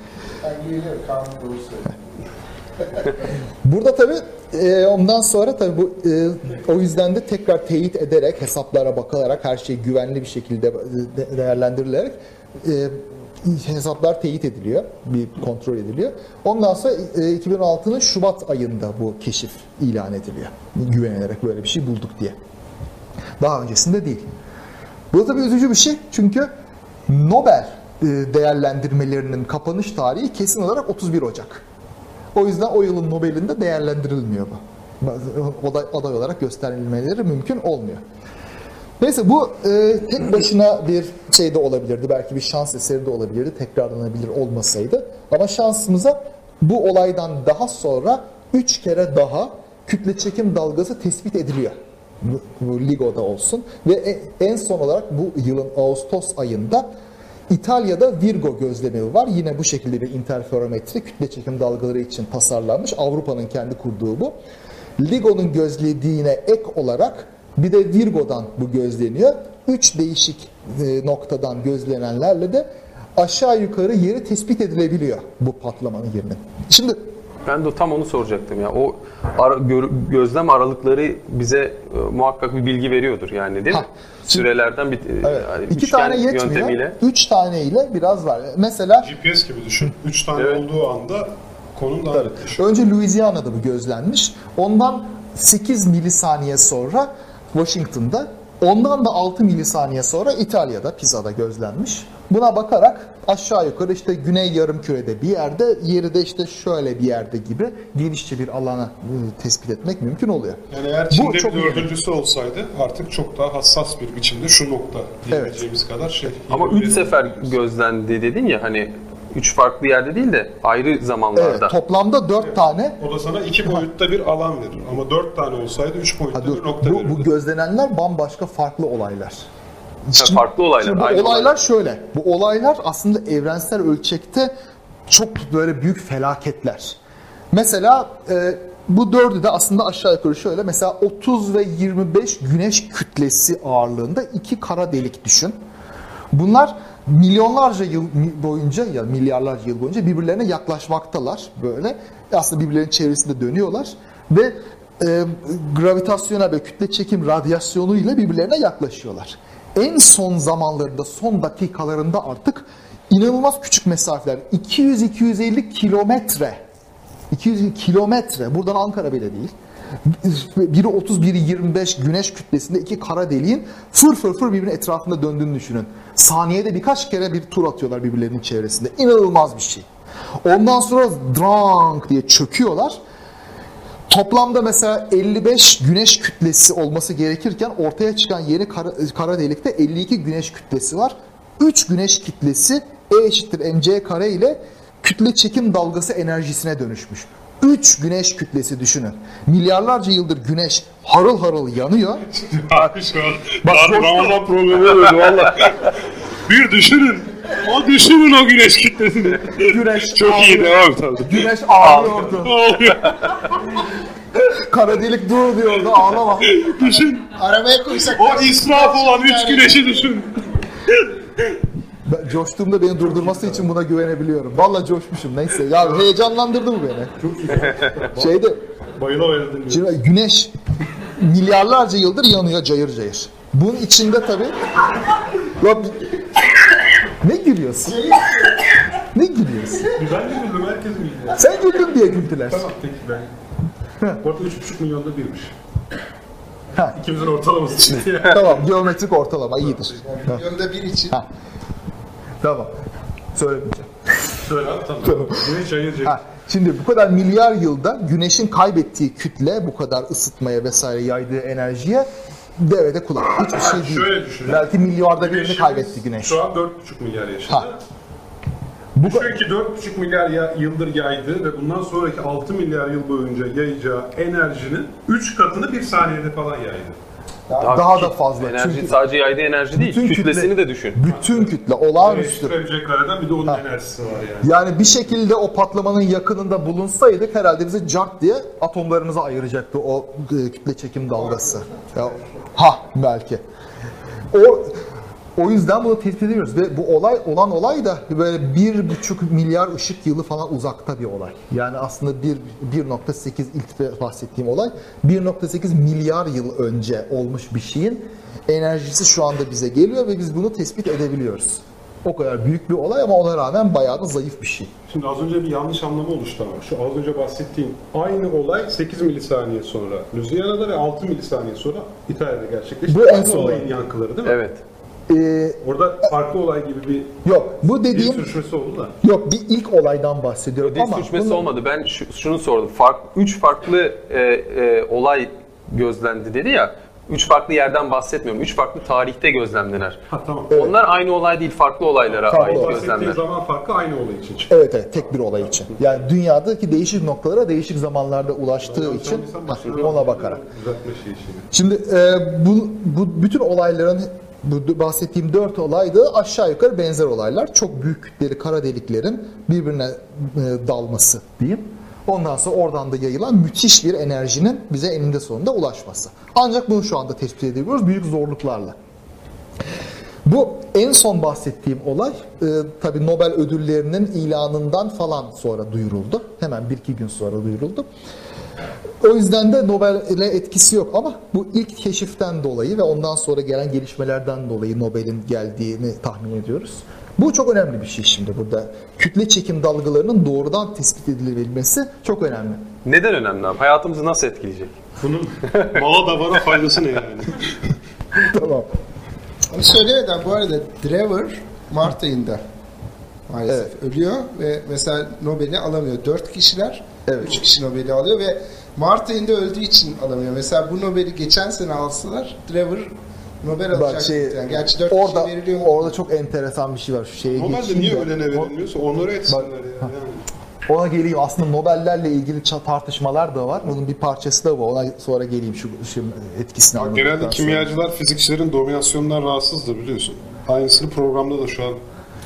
Burada tabii e, ondan sonra tabii bu e, o yüzden de tekrar teyit ederek hesaplara bakılarak her şey güvenli bir şekilde e, de- değerlendirilerek e, hesaplar teyit ediliyor, bir kontrol ediliyor. Ondan sonra e, 2016'nın Şubat ayında bu keşif ilan ediliyor. Güvenilerek böyle bir şey bulduk diye. Daha öncesinde değil. Bu tabii üzücü bir şey çünkü Nobel e, değerlendirmelerinin kapanış tarihi kesin olarak 31 Ocak. O yüzden o yılın Nobel'inde değerlendirilmiyor bu. Aday, aday olarak gösterilmeleri mümkün olmuyor. Neyse bu e, tek başına bir şey de olabilirdi. Belki bir şans eseri de olabilirdi. Tekrarlanabilir olmasaydı. Ama şansımıza bu olaydan daha sonra 3 kere daha kütle çekim dalgası tespit ediliyor. Bu, bu LIGO'da olsun. Ve e- en son olarak bu yılın Ağustos ayında İtalya'da Virgo gözlemi var. Yine bu şekilde bir interferometre kütle çekim dalgaları için tasarlanmış. Avrupa'nın kendi kurduğu bu. LIGO'nun gözlediğine ek olarak bir de Virgo'dan bu gözleniyor. Üç değişik e, noktadan gözlenenlerle de aşağı yukarı yeri tespit edilebiliyor bu patlamanın yerinin. Şimdi
Ben de tam onu soracaktım ya. O ara- gör- gözlem aralıkları bize e, muhakkak bir bilgi veriyordur yani değil mi?
Ha,
Sürelerden bir
evet,
yani
iki tane yetmiyor.
yöntemiyle.
Üç tane ile biraz var. Mesela
GPS gibi düşün. 3 tane
Evet.
olduğu anda konum daha netleşiyor.
Önce Louisiana'da bu gözlenmiş. Ondan 8 milisaniye sonra Washington'da, ondan da 6 milisaniye sonra İtalya'da, Pisa'da gözlenmiş. Buna bakarak aşağı yukarı işte güney yarımkürede bir yerde, yeri de işte şöyle bir yerde gibi genişçe bir alana e, tespit etmek mümkün oluyor.
Yani eğer
Bu
Çin'de
çok
bir dördüncüsü olsaydı artık çok daha hassas bir biçimde şu nokta diyebileceğimiz kadar şey.
Ama üç sefer gözlendi dedin ya hani üç farklı yerde değil de ayrı
Evet,
zamanlarda.
toplamda 4 tane
O da sana iki boyutta bir alan verir. Ama dört tane olsaydı üç boyutta
Ha dur,
bir nokta
bu,
verirdi.
bu gözlenenler bambaşka farklı olaylar. Şimdi-
farklı olaylar,
Şimdi bu olaylar
olaylar.
şöyle. Bu olaylar aslında evrensel ölçekte çok böyle büyük felaketler. Mesela e, bu dördü de aslında aşağı yukarı şöyle. Mesela 30 ve 25 güneş kütlesi ağırlığında iki kara delik düşün. Bunlar milyonlarca yıl boyunca ya milyarlarca yıl boyunca birbirlerine yaklaşmaktalar böyle. Aslında birbirlerinin çevresinde dönüyorlar ve e, gravitasyonel ve kütle çekim radyasyonuyla birbirlerine yaklaşıyorlar. En son zamanlarında, son dakikalarında artık inanılmaz küçük mesafeler, 200-250 kilometre 200 kilometre. Buradan Ankara bile değil. Biri 30, biri 25 güneş kütlesinde iki kara deliğin fır fır fır birbirinin etrafında döndüğünü düşünün. Saniyede birkaç kere bir tur atıyorlar birbirlerinin çevresinde. İnanılmaz bir şey. Ondan sonra drank diye çöküyorlar. Toplamda mesela 55 güneş kütlesi olması gerekirken ortaya çıkan yeni kara, kara delikte 52 güneş kütlesi var. 3 güneş kütlesi E eşittir mc kare ile kütle çekim dalgası enerjisine dönüşmüş. 3 güneş kütlesi düşünün. Milyarlarca yıldır güneş harıl harıl yanıyor.
Abi şu an
Bak,
Bak. Ramazan problemi öldü valla. bir düşünün. O düşünün o güneş kitlesini.
Güneş
Çok iyi
ağlıyor.
devam tabii.
Güneş ağlıyordu. Kara delik dur diyordu ağlama.
Düşün.
Arabaya koysak...
O israf olan üç güneşi düşün.
Ben coştuğumda beni durdurması için buna güvenebiliyorum. Vallahi coşmuşum neyse. Ya heyecanlandırdı bu beni. Şeyde
Bayıla bayıla
güneş milyarlarca yıldır yanıyor cayır cayır. Bunun içinde tabi Ya ne gülüyorsun? ne gülüyorsun?
Ben güldüm herkes güldü.
Sen güldün diye güldüler.
Tamam peki ben. Bu arada 3,5 milyonda birmiş.
Ha.
İkimizin ortalaması ya.
tamam geometrik ortalama iyidir. Ha,
Milyonda bir için.
tamam. Söylemeyeceğim.
Söyle abi tamam. Güneş.
Ha, şimdi bu kadar milyar yılda güneşin kaybettiği kütle bu kadar ısıtmaya vesaire yaydığı enerjiye devede kulak. Hiçbir şey değil.
Şöyle düşünün.
Belki milyarda birini kaybetti güneş.
Şu an 4,5 milyar yaşında.
Ha. Bu
Düşün ki 4,5 milyar ya- yıldır yaydı ve bundan sonraki 6 milyar yıl boyunca yayacağı enerjinin 3 katını bir saniyede falan yaydı.
Daha, da fazla.
Enerji
Çünkü
sadece yaydığı enerji değil,
Bütün
kütlesini
kütle-
de düşün.
bütün kütle olağanüstü.
Değiştirebileceklerden bir de onun enerjisi var yani.
Yani bir şekilde o patlamanın yakınında bulunsaydık herhalde bizi cart diye atomlarımıza ayıracaktı o e, kütle çekim dalgası. Ya, ha belki. O o yüzden bunu tespit ediyoruz ve bu olay olan olay da böyle bir buçuk milyar ışık yılı falan uzakta bir olay. Yani aslında bir 1.8 ilk bahsettiğim olay 1.8 milyar yıl önce olmuş bir şeyin enerjisi şu anda bize geliyor ve biz bunu tespit edebiliyoruz. O kadar büyük bir olay ama ona rağmen bayağı da zayıf bir şey.
Şimdi az önce bir yanlış anlama oluştu ama şu az önce bahsettiğim aynı olay 8 milisaniye sonra Louisiana'da ve 6 milisaniye sonra İtalya'da gerçekleşti.
Bu en
Aynı
son
olayın
olay.
yankıları değil mi?
Evet.
Ee,
Orada farklı olay gibi bir
yok bu
dil
dediğim
sürüşmesi oldu da.
yok bir ilk olaydan bahsediyorum
Dil
ama
sürçmesi
bunu-
olmadı. Ben şu- şunu sordum. Fark, üç farklı e, e, olay gözlendi dedi ya. Üç farklı yerden bahsetmiyorum. Üç farklı tarihte gözlemlenir.
Ha tamam.
Onlar aynı olay değil, farklı olaylara
Farklı
ait
olay.
Gözlemler.
zaman farkı aynı olay için çıktı.
Evet evet tek bir olay için. Yani dünyadaki değişik noktalara değişik zamanlarda ulaştığı için ha, ona bakarak.
Düzeltme şeyi şimdi.
Şimdi e, bu, bu bütün olayların bu bahsettiğim dört olay da aşağı yukarı benzer olaylar. Çok büyük kütleli kara deliklerin birbirine e, dalması diyeyim. Ondan sonra oradan da yayılan müthiş bir enerjinin bize eninde sonunda ulaşması. Ancak bunu şu anda tespit edebiliyoruz büyük zorluklarla. Bu en son bahsettiğim olay e, tabi Nobel ödüllerinin ilanından falan sonra duyuruldu. Hemen bir iki gün sonra duyuruldu. O yüzden de Nobel'e etkisi yok ama bu ilk keşiften dolayı ve ondan sonra gelen gelişmelerden dolayı Nobel'in geldiğini tahmin ediyoruz. Bu çok önemli bir şey şimdi burada. Kütle çekim dalgalarının doğrudan tespit edilebilmesi çok önemli.
Neden önemli abi? Hayatımızı nasıl etkileyecek?
Bunun mala davara faydası ne yani?
Tamam.
Onu söylemeden bu arada Drever Mart ayında maalesef ölüyor ve mesela Nobel'i alamıyor. Dört kişiler,
Evet.
üç kişi Nobel'i alıyor ve Mart ayında öldüğü için alamıyor. Mesela bu Nobel'i geçen sene alsalar Drever Nobel
Bak
alacak.
şey,
yani. Gerçi dört
orada,
kişi veriliyor.
orada çok enteresan bir şey var. Şu şeye
Normalde
geçeyim
niye ölene verilmiyorsa onları etsinler ya. Yani.
Ona geleyim. Aslında Nobel'lerle ilgili tartışmalar da var. Bunun bir parçası da var. Ona sonra geleyim şu, şu etkisini
Bak,
anladıktan
genelde kimyacılar fizikçilerin dominasyonundan rahatsızdır biliyorsun. Aynısını programda da şu an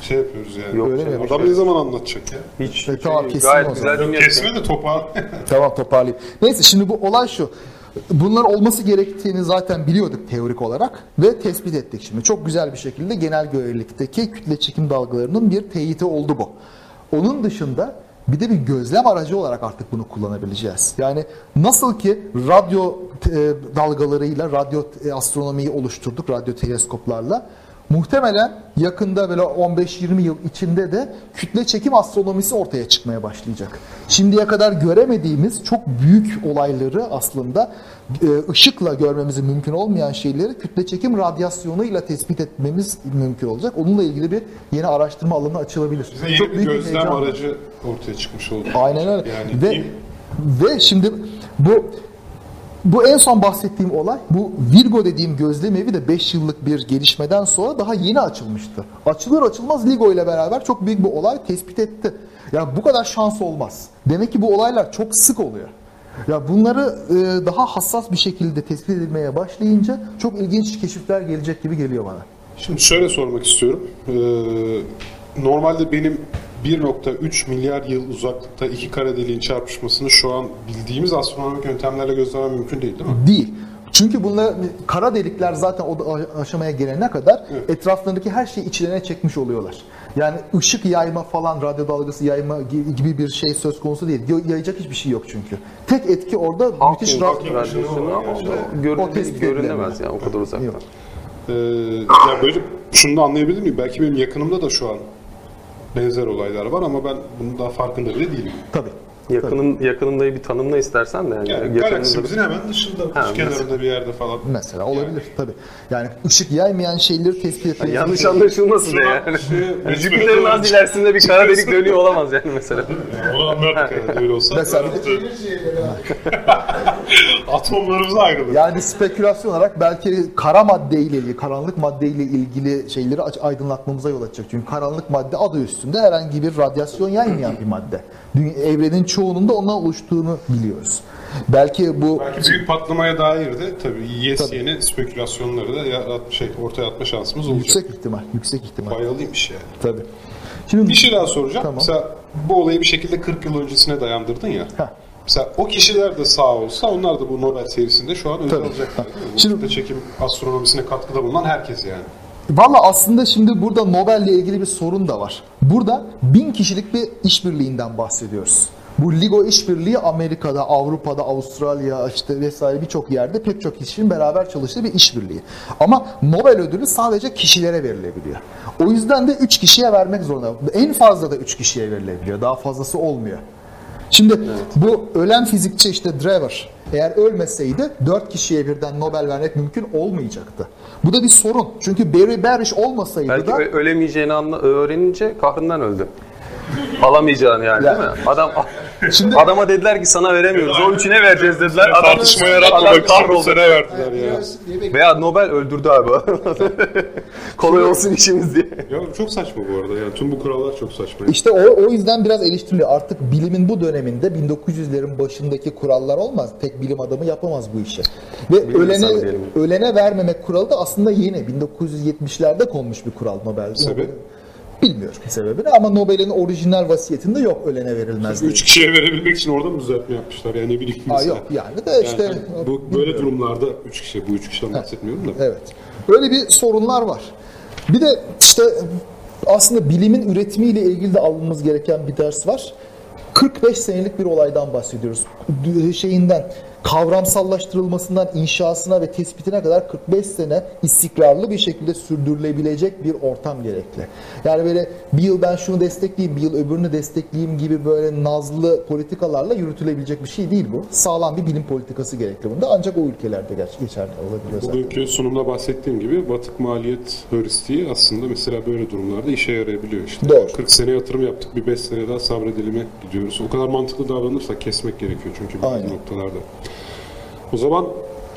şey yapıyoruz yani.
Yok
Öyle mi?
canım,
Adam ne zaman anlatacak ya?
Hiç.
E, tamam,
şey,
kesin
gayet
o
güzel
zaman.
dinliyorsun.
Kesme de topa.
Tamam toparlayayım. Neyse şimdi bu olay şu. Bunlar olması gerektiğini zaten biliyorduk teorik olarak ve tespit ettik şimdi. Çok güzel bir şekilde genel görelikteki kütle çekim dalgalarının bir teyiti oldu bu. Onun dışında bir de bir gözlem aracı olarak artık bunu kullanabileceğiz. Yani nasıl ki radyo e, dalgalarıyla radyo e, astronomiyi oluşturduk radyo teleskoplarla muhtemelen yakında böyle 15-20 yıl içinde de kütle çekim astronomisi ortaya çıkmaya başlayacak. Şimdiye kadar göremediğimiz çok büyük olayları aslında e, ışıkla görmemizi mümkün olmayan şeyleri kütle çekim radyasyonuyla tespit etmemiz mümkün olacak. Onunla ilgili bir yeni araştırma alanı açılabilir.
Bize yeni
Çok
bir
büyük
gözlem aracı ortaya çıkmış oldu.
Aynen öyle.
Yani
ve ve şimdi bu bu en son bahsettiğim olay bu Virgo dediğim gözlem evi de 5 yıllık bir gelişmeden sonra daha yeni açılmıştı. Açılır açılmaz LIGO ile beraber çok büyük bir olay tespit etti. Ya bu kadar şans olmaz. Demek ki bu olaylar çok sık oluyor. Ya bunları e, daha hassas bir şekilde tespit edilmeye başlayınca çok ilginç keşifler gelecek gibi geliyor bana.
Şimdi şöyle sormak istiyorum. Ee, normalde benim 1.3 milyar yıl uzaklıkta iki kara deliğin çarpışmasını şu an bildiğimiz astronomik yöntemlerle gözlemem mümkün değil değil mi?
Değil. Çünkü bunlar kara delikler zaten o aşamaya gelene kadar etraflarındaki her şeyi içlerine çekmiş oluyorlar. Yani ışık yayma falan, radyo dalgası yayma gi- gibi bir şey söz konusu değil. Yayacak hiçbir şey yok çünkü. Tek etki orada müthiş
Hawking
ra-
radyasyonu ama
Yani
o
tespit
görünemez yani o kadar uzaktan.
Yok.
Ee, ya böyle şunu da anlayabilir miyim? Belki benim yakınımda da şu an benzer olaylar var ama ben bunun daha farkında bile değilim.
Tabii.
Yakının yakınındayı bir tanımla istersen de yani,
Yani galaksimizin hemen dışında,
Ha,
kenarında bir yerde falan.
Mesela olabilir tabii. Yani ışık yaymayan şeyleri tespit etmek.
yanlış anlaşılmasın da yani.
Şey,
Jüpiter'in az ilerisinde bir kara delik dönüyor olamaz yani mesela.
Onu anlardık herhalde öyle olsa.
Mesela-
ayrılır.
Yani spekülasyon olarak belki kara madde ile ilgili, karanlık madde ile ilgili şeyleri aydınlatmamıza yol açacak. Çünkü karanlık madde adı üstünde herhangi bir radyasyon yaymayan bir madde. Evrenin çoğunun da ondan oluştuğunu biliyoruz. Belki bu
Belki büyük patlamaya dair de tabii yes yeni spekülasyonları da yarat, şey, ortaya atma şansımız olacak.
yüksek ihtimal, yüksek ihtimal.
Fayalıymış yani.
Tabii. Şimdi
Bir şey daha soracağım.
Tamam.
Mesela bu olayı bir şekilde 40 yıl öncesine dayandırdın ya.
Heh.
Mesela o kişiler de sağ olsa onlar da bu Nobel serisinde şu an ödül
Tabii.
alacaklar
Şimdi-
kütle çekim astronomisine katkıda bulunan herkes yani.
Valla aslında şimdi burada Nobel'le ilgili bir sorun da var. Burada bin kişilik bir işbirliğinden bahsediyoruz. Bu LIGO işbirliği Amerika'da, Avrupa'da, Avustralya işte vesaire birçok yerde pek çok kişinin beraber çalıştığı bir işbirliği. Ama Nobel ödülü sadece kişilere verilebiliyor. O yüzden de 3 kişiye vermek zorunda. En fazla da 3 kişiye verilebiliyor. Daha fazlası olmuyor. Şimdi bu ölen fizikçi işte Drever eğer ölmeseydi 4 kişiye birden Nobel vermek mümkün olmayacaktı. Bu da bir sorun. Çünkü Barry Barish olmasaydı
Belki
da
ö- ölemeyeceğini anla- öğrenince kahrından öldü. Alamayacağını yani değil mi? Adam
Şimdi-
adama dediler ki sana veremiyoruz. O üçüne vereceğiz dediler. Adam,
Tartışma yaratmamak için bu
kahroldu.
sene verdiler ya.
Veya Nobel öldürdü abi. Kolay olsun işimiz diye.
Ya çok saçma bu arada. Yani tüm bu kurallar çok saçma.
işte o, o yüzden biraz eleştiriliyor. Artık bilimin bu döneminde 1900'lerin başındaki kurallar olmaz. Tek bilim adamı yapamaz bu işi. Ve
Bilim
ölene ölene vermemek kuralı da aslında yeni 1970'lerde konmuş bir kural Nobel.
Sebep?
Bilmiyorum sebebini ama Nobel'in orijinal vasiyetinde yok ölene verilmez.
Üç kişiye verebilmek için orada mı düzeltme yapmışlar? Yani ne bileyim
Aa, yok yani de işte
Yani bu böyle
bilmiyorum.
durumlarda üç kişi, bu üç kişiden bahsetmiyorum da.
Evet. Öyle bir sorunlar var. Bir de işte aslında bilimin üretimiyle ilgili de almamız gereken bir ders var. 45 senelik bir olaydan bahsediyoruz. Şeyinden kavramsallaştırılmasından inşasına ve tespitine kadar 45 sene istikrarlı bir şekilde sürdürülebilecek bir ortam gerekli. Yani böyle bir yıl ben şunu destekleyeyim, bir yıl öbürünü destekleyeyim gibi böyle nazlı politikalarla yürütülebilecek bir şey değil bu. Sağlam bir bilim politikası gerekli bunda. Ancak o ülkelerde geç- geçerli olabiliyor zaten.
Bugünkü sunumda bahsettiğim gibi batık maliyet heuristiği aslında mesela böyle durumlarda işe yarayabiliyor işte.
Doğru.
40 sene yatırım yaptık, bir 5 sene daha sabredelim'e gidiyoruz. O kadar mantıklı davranırsak kesmek gerekiyor çünkü
Aynen.
noktalarda. O zaman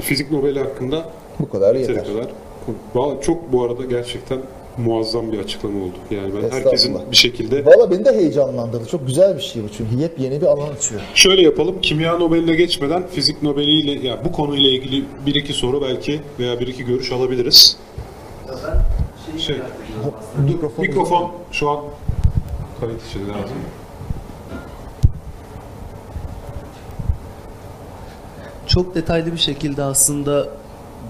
fizik Nobel'i hakkında
Bu kadar yeter.
kadar. Çok bu arada gerçekten muazzam bir açıklama oldu. Yani ben herkesin bir şekilde
Valla beni de heyecanlandırdı. Çok güzel bir şey bu çünkü yepyeni bir alan açıyor.
Şöyle yapalım. Kimya Nobel'ine geçmeden fizik Nobel'iyle ya bu konuyla ilgili bir iki soru belki veya bir iki görüş alabiliriz. Şey,
Mikrofon.
mikrofon şu an kayıt için lazım.
Çok detaylı bir şekilde aslında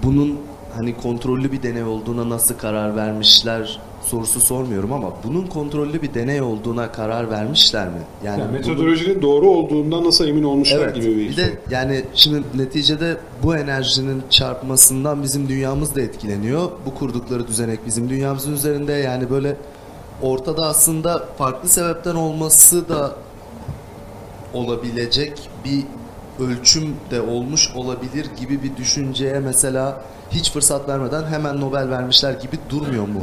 bunun hani kontrollü bir deney olduğuna nasıl karar vermişler sorusu sormuyorum ama bunun kontrollü bir deney olduğuna karar vermişler mi? Yani,
Yani
bunu-
metodolojinin doğru olduğundan nasıl emin olmuşlar
Evet.
gibi bir,
Bir de yani şimdi neticede bu enerjinin çarpmasından bizim dünyamız da etkileniyor. Bu kurdukları düzenek bizim dünyamızın üzerinde yani böyle ortada aslında farklı sebepten olması da olabilecek bir ölçüm de olmuş olabilir gibi bir düşünceye mesela hiç fırsat vermeden hemen Nobel vermişler gibi durmuyor mu?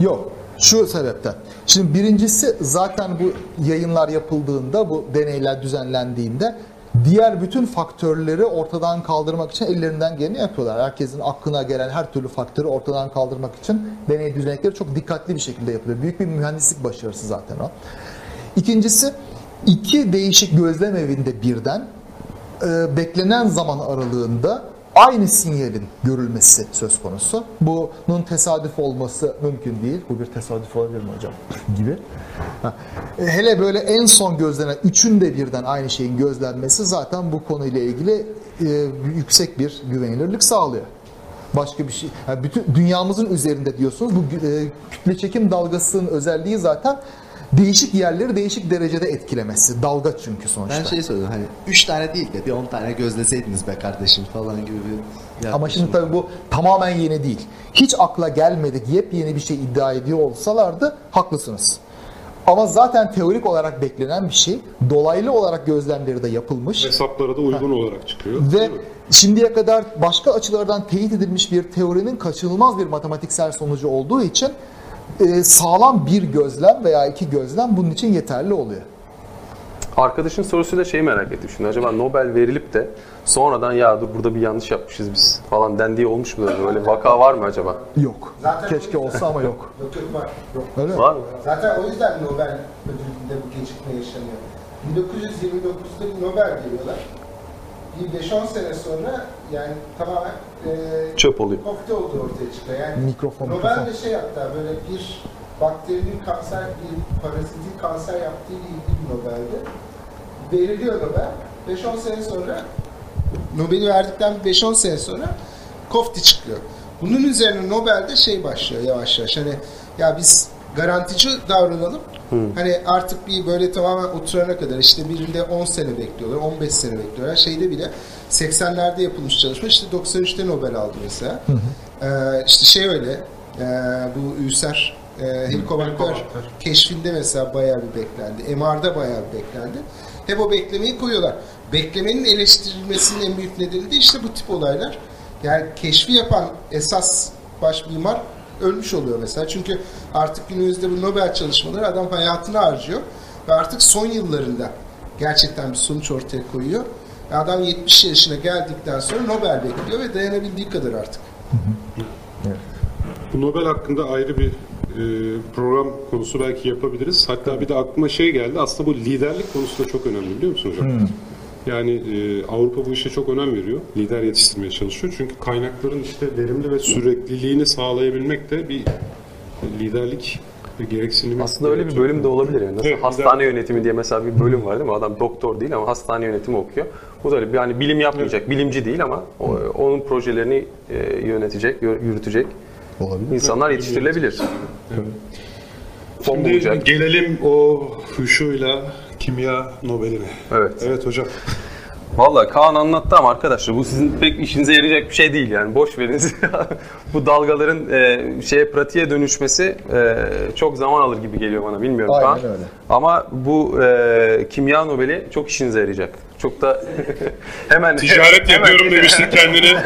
Yok. Şu sebepten. Şimdi birincisi zaten bu yayınlar yapıldığında, bu deneyler düzenlendiğinde diğer bütün faktörleri ortadan kaldırmak için ellerinden geleni yapıyorlar. Herkesin aklına gelen her türlü faktörü ortadan kaldırmak için deney düzenekleri çok dikkatli bir şekilde yapılıyor. Büyük bir mühendislik başarısı zaten o. İkincisi iki değişik gözlem evinde birden e, beklenen zaman aralığında aynı sinyalin görülmesi söz konusu. Bunun tesadüf olması mümkün değil. Bu bir tesadüf olabilir mi hocam? gibi. Ha. E, Hele böyle en son gözlenen üçün de birden aynı şeyin gözlenmesi zaten bu konuyla ilgili e, yüksek bir güvenilirlik sağlıyor. Başka bir şey. Yani bütün dünyamızın üzerinde diyorsunuz. Bu e, kütle çekim dalgasının özelliği zaten değişik yerleri değişik derecede etkilemesi. Dalga çünkü sonuçta.
Ben şey söyledim hani 3 tane değil de bir 10 tane gözleseydiniz be kardeşim falan gibi bir
Ama şimdi tabii bu tamamen yeni değil. Hiç akla gelmedik yepyeni bir şey iddia ediyor olsalardı haklısınız. Ama zaten teorik olarak beklenen bir şey. Dolaylı olarak gözlemleri de yapılmış.
Hesaplara da uygun olarak çıkıyor.
Ve şimdiye kadar başka açılardan teyit edilmiş bir teorinin kaçınılmaz bir matematiksel sonucu olduğu için e, sağlam bir gözlem veya iki gözlem bunun için yeterli oluyor.
Arkadaşın sorusuyla şeyi merak ettim şimdi. Acaba Nobel verilip de sonradan ya dur burada bir yanlış yapmışız biz falan dendiği olmuş mu? Böyle vaka var mı acaba?
Yok.
Zaten
Keşke olsa ama yok.
Yok yok var. Yok.
Öyle mi?
Var mı?
Zaten o yüzden Nobel ödülünde bu gecikme yaşanıyor. 1929'da bir Nobel veriyorlar. Bir 5-10 sene sonra yani tamamen e,
Çöp oluyor.
kofte olduğu ortaya çıkıyor. Yani
Mikrofon,
Nobel
mikrofon.
de şey yaptı böyle bir bakterinin kanser, bir parazitin kanser yaptığı ile ilgili bir Nobel'di. Veriliyor Nobel. 5-10 sene sonra Nobel'i verdikten 5-10 sene sonra kofte çıkıyor. Bunun üzerine Nobel'de şey başlıyor yavaş yavaş. Hani ya biz garantici davranalım. Hani artık bir böyle tamamen oturana kadar işte birinde 10 sene bekliyorlar, 15 sene bekliyorlar. Şeyde bile 80'lerde yapılmış çalışma işte 93'te Nobel aldı mesela. Ee, işte şey öyle e, bu Ülser e, Helikobakter. keşfinde mesela bayağı bir beklendi. MR'da bayağı bir beklendi. Hep o beklemeyi koyuyorlar. Beklemenin eleştirilmesinin en büyük nedeni de işte bu tip olaylar. Yani keşfi yapan esas baş mimar ölmüş oluyor mesela. Çünkü artık günümüzde bu Nobel çalışmaları adam hayatını harcıyor. Ve artık son yıllarında gerçekten bir sonuç ortaya koyuyor. Ve Adam 70 yaşına geldikten sonra Nobel bekliyor ve dayanabildiği kadar artık.
Bu Nobel hakkında ayrı bir e, program konusu belki yapabiliriz. Hatta bir de aklıma şey geldi. Aslında bu liderlik konusu da çok önemli biliyor musun hocam? Yani e, Avrupa bu işe çok önem veriyor. Lider yetiştirmeye çalışıyor. Çünkü kaynakların işte verimli ve sürekliliğini sağlayabilmek de bir liderlik gereksinimi.
Aslında öyle bir bölüm de olabilir yani. Nasıl
Evet,
hastane
lider-
yönetimi diye mesela bir bölüm var değil mi? Adam doktor değil ama hastane yönetimi okuyor. Bu da öyle bir hani bilim yapmayacak, bilimci değil ama o- onun projelerini e, yönetecek, yö- yürütecek
Olabilir.
insanlar yetiştirilebilir. Fon
Şimdi
bulacak.
gelelim o huşuyla kimya Nobel'ine.
Evet.
Evet hocam.
Vallahi Kaan anlattı ama arkadaşlar bu sizin pek işinize yarayacak bir şey değil yani boş verin. bu dalgaların e, şeye pratiğe dönüşmesi e, çok zaman alır gibi geliyor bana bilmiyorum
Aynen
Kaan.
öyle.
Ama bu e, kimya Nobel'i çok işinize yarayacak. Çok da hemen
Ticaret
hemen-
yapıyorum demiştin kendini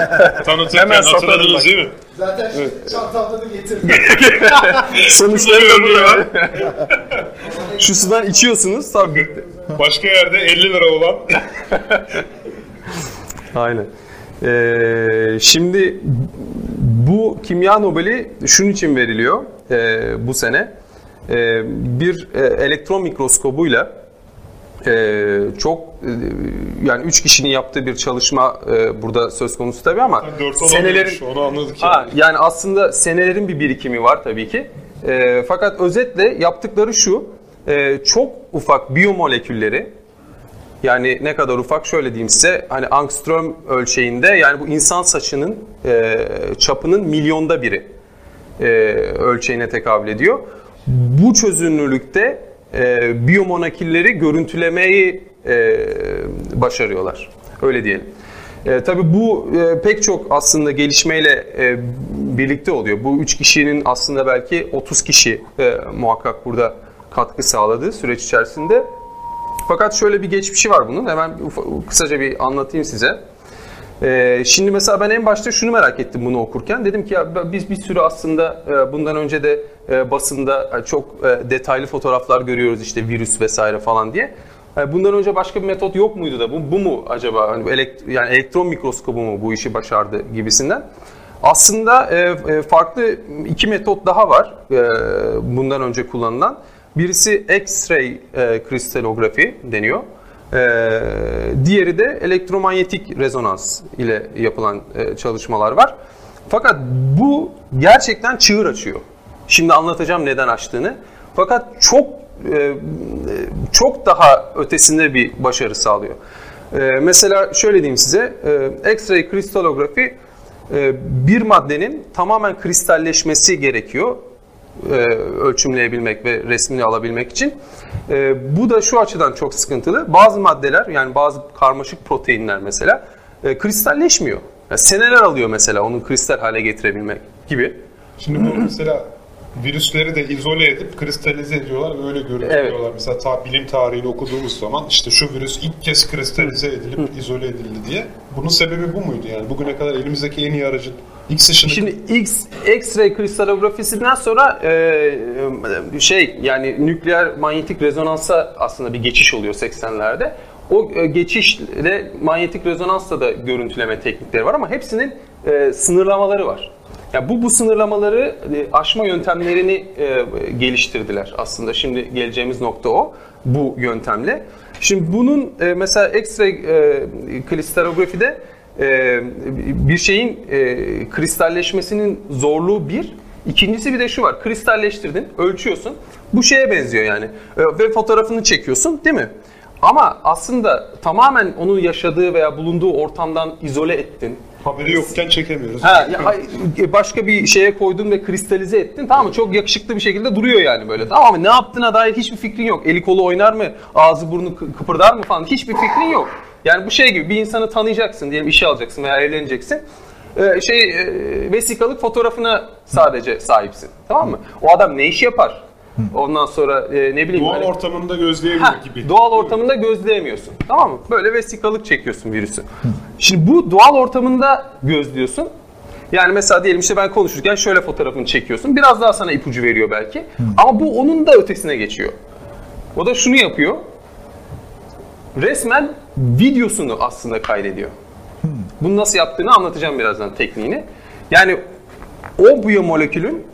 tanıtırken
Hemen satarım
hatırladınız
bak.
değil mi?
Zaten çantamda da getirdim.
Sonuçları da burada. Şu sudan içiyorsunuz tabii.
Başka yerde 50 lira olan
Aynen. Ee, şimdi bu kimya Nobel'i şunun için veriliyor e, bu sene. E, bir e, elektron mikroskobuyla e, çok e, yani üç kişinin yaptığı bir çalışma e, burada söz konusu tabii ama
4
senelerin
onu anladık
Ha, yani aslında senelerin bir birikimi var tabii ki. E, fakat özetle yaptıkları şu, e, çok ufak biyomolekülleri, yani ne kadar ufak şöyle diyeyim size, hani angstrom ölçeğinde yani bu insan saçının e, çapının milyonda biri e, ölçeğine tekabül ediyor. Bu çözünürlükte e, biyomolekülleri görüntülemeyi e, başarıyorlar. Öyle diyelim. E, tabii bu e, pek çok aslında gelişmeyle e, birlikte oluyor. Bu üç kişinin aslında belki 30 kişi e, muhakkak burada katkı sağladığı süreç içerisinde. Fakat şöyle bir geçmişi var bunun. Hemen kısaca bir anlatayım size. Ee, şimdi mesela ben en başta şunu merak ettim bunu okurken. Dedim ki ya biz bir sürü aslında e, bundan önce de e, basında e, çok detaylı fotoğraflar görüyoruz işte virüs vesaire falan diye. Bundan önce başka bir metot yok muydu da bu, bu mu acaba hani elekt- yani elektron mikroskobu mu bu işi başardı gibisinden. Aslında farklı iki metot daha var bundan önce kullanılan. Birisi X-ray e, kristalografi deniyor. Ee, diğeri de elektromanyetik rezonans ile yapılan e, çalışmalar var. Fakat bu gerçekten çığır açıyor. Şimdi anlatacağım neden açtığını. Fakat çok e, çok daha ötesinde bir başarı sağlıyor. E, mesela şöyle diyeyim size, e, X-ray kristalografi e, bir maddenin tamamen kristalleşmesi gerekiyor e, ölçümleyebilmek ve resmini alabilmek için. E, bu da şu açıdan çok sıkıntılı. Bazı maddeler yani bazı karmaşık proteinler mesela e, kristalleşmiyor. Yani seneler alıyor mesela onu kristal hale getirebilmek gibi.
Şimdi bu mesela virüsleri de izole edip kristalize ediyorlar ve öyle görüntülüyorlar. Mesela ta, bilim tarihini okuduğumuz zaman işte şu virüs ilk kez kristalize edilip izole edildi diye. Bunun sebebi bu muydu yani? Bugüne kadar elimizdeki en iyi aracın X ışını
Şimdi X X-ray kristalografisinden sonra e, e, şey yani nükleer manyetik rezonansa aslında bir geçiş oluyor 80'lerde. O e, geçişle manyetik rezonansla da görüntüleme teknikleri var ama hepsinin e, sınırlamaları var. Ya bu bu sınırlamaları e, aşma yöntemlerini e, geliştirdiler aslında. Şimdi geleceğimiz nokta o bu yöntemle. Şimdi bunun e, mesela X-ray e, kristalografide e, bir şeyin e, kristalleşmesinin zorluğu bir. İkincisi bir de şu var. Kristalleştirdin, ölçüyorsun. Bu şeye benziyor yani. E, ve fotoğrafını çekiyorsun değil mi? Ama aslında tamamen onun yaşadığı veya bulunduğu ortamdan izole ettin.
Haberi yokken çekemiyoruz.
Ha, ya, hay- başka bir şeye koydun ve kristalize ettin. Tamam mı? Çok yakışıklı bir şekilde duruyor yani böyle. Tamam mı? Ne yaptığına dair hiçbir fikrin yok. Eli kolu oynar mı? Ağzı burnu kı- kıpırdar mı falan? Hiçbir fikrin yok. Yani bu şey gibi bir insanı tanıyacaksın diyelim işe alacaksın veya evleneceksin. Ee, şey e, vesikalık fotoğrafına sadece sahipsin. Tamam mı? O adam ne iş yapar? Ondan sonra e, ne bileyim
Doğal
böyle-
ortamında gözleyebilir
Ha,
gibi.
doğal ortamında gözleyemiyorsun. Tamam mı? Böyle vesikalık çekiyorsun virüsü. Şimdi bu doğal ortamında gözlüyorsun. Yani mesela diyelim işte ben konuşurken şöyle fotoğrafını çekiyorsun. Biraz daha sana ipucu veriyor belki. Ama bu onun da ötesine geçiyor. O da şunu yapıyor. Resmen videosunu aslında kaydediyor. Bunu nasıl yaptığını anlatacağım birazdan tekniğini. Yani o biyomolekülün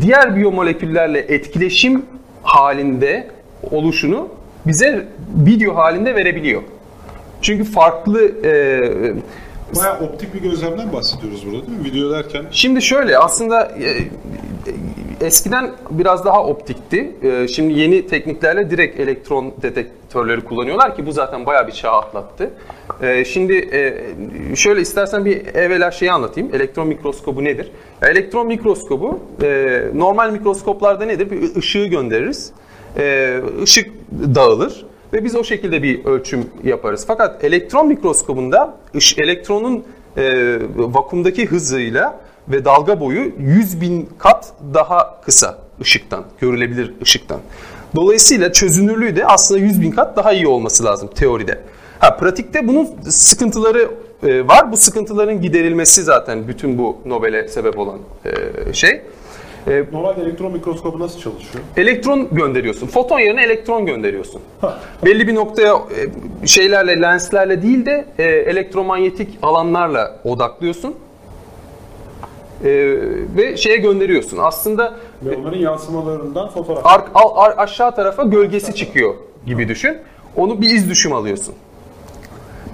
diğer biyomoleküllerle etkileşim halinde oluşunu bize video halinde verebiliyor. Çünkü farklı e,
Bayağı optik bir gözlemden bahsediyoruz burada değil mi? Video derken
Şimdi şöyle aslında e, e, eskiden biraz daha optikti. E, Şimdi yeni tekniklerle direkt elektron detektörleri kullanıyorlar ki bu zaten bayağı bir çağ atlattı. E, Şimdi e, şöyle istersen bir evvela şeyi anlatayım. Elektron mikroskobu nedir? Elektron mikroskobu e, normal mikroskoplarda nedir? Bir ışığı göndeririz. E, Işık dağılır ve biz o şekilde bir ölçüm yaparız. Fakat elektron mikroskobunda elektronun e, vakumdaki hızıyla ve dalga boyu 100 bin kat daha kısa ışıktan, görülebilir ışıktan. Dolayısıyla çözünürlüğü de aslında 100 bin kat daha iyi olması lazım teoride. Ha, pratikte bunun sıkıntıları e, var. Bu sıkıntıların giderilmesi zaten bütün bu Nobel'e sebep olan e, şey. E,
normalde elektron mikroskobu nasıl çalışıyor?
elektron gönderiyorsun. Foton yerine elektron gönderiyorsun. Belli bir noktaya şeylerle, lenslerle değil de elektromanyetik alanlarla odaklıyorsun. E, ve şeye gönderiyorsun. Aslında
Ve onların yansımalarından fotoğraf.
ar- al- ar- aşağı tarafa gölgesi çıkıyor gibi düşün. Onu bir iz düşüm alıyorsun.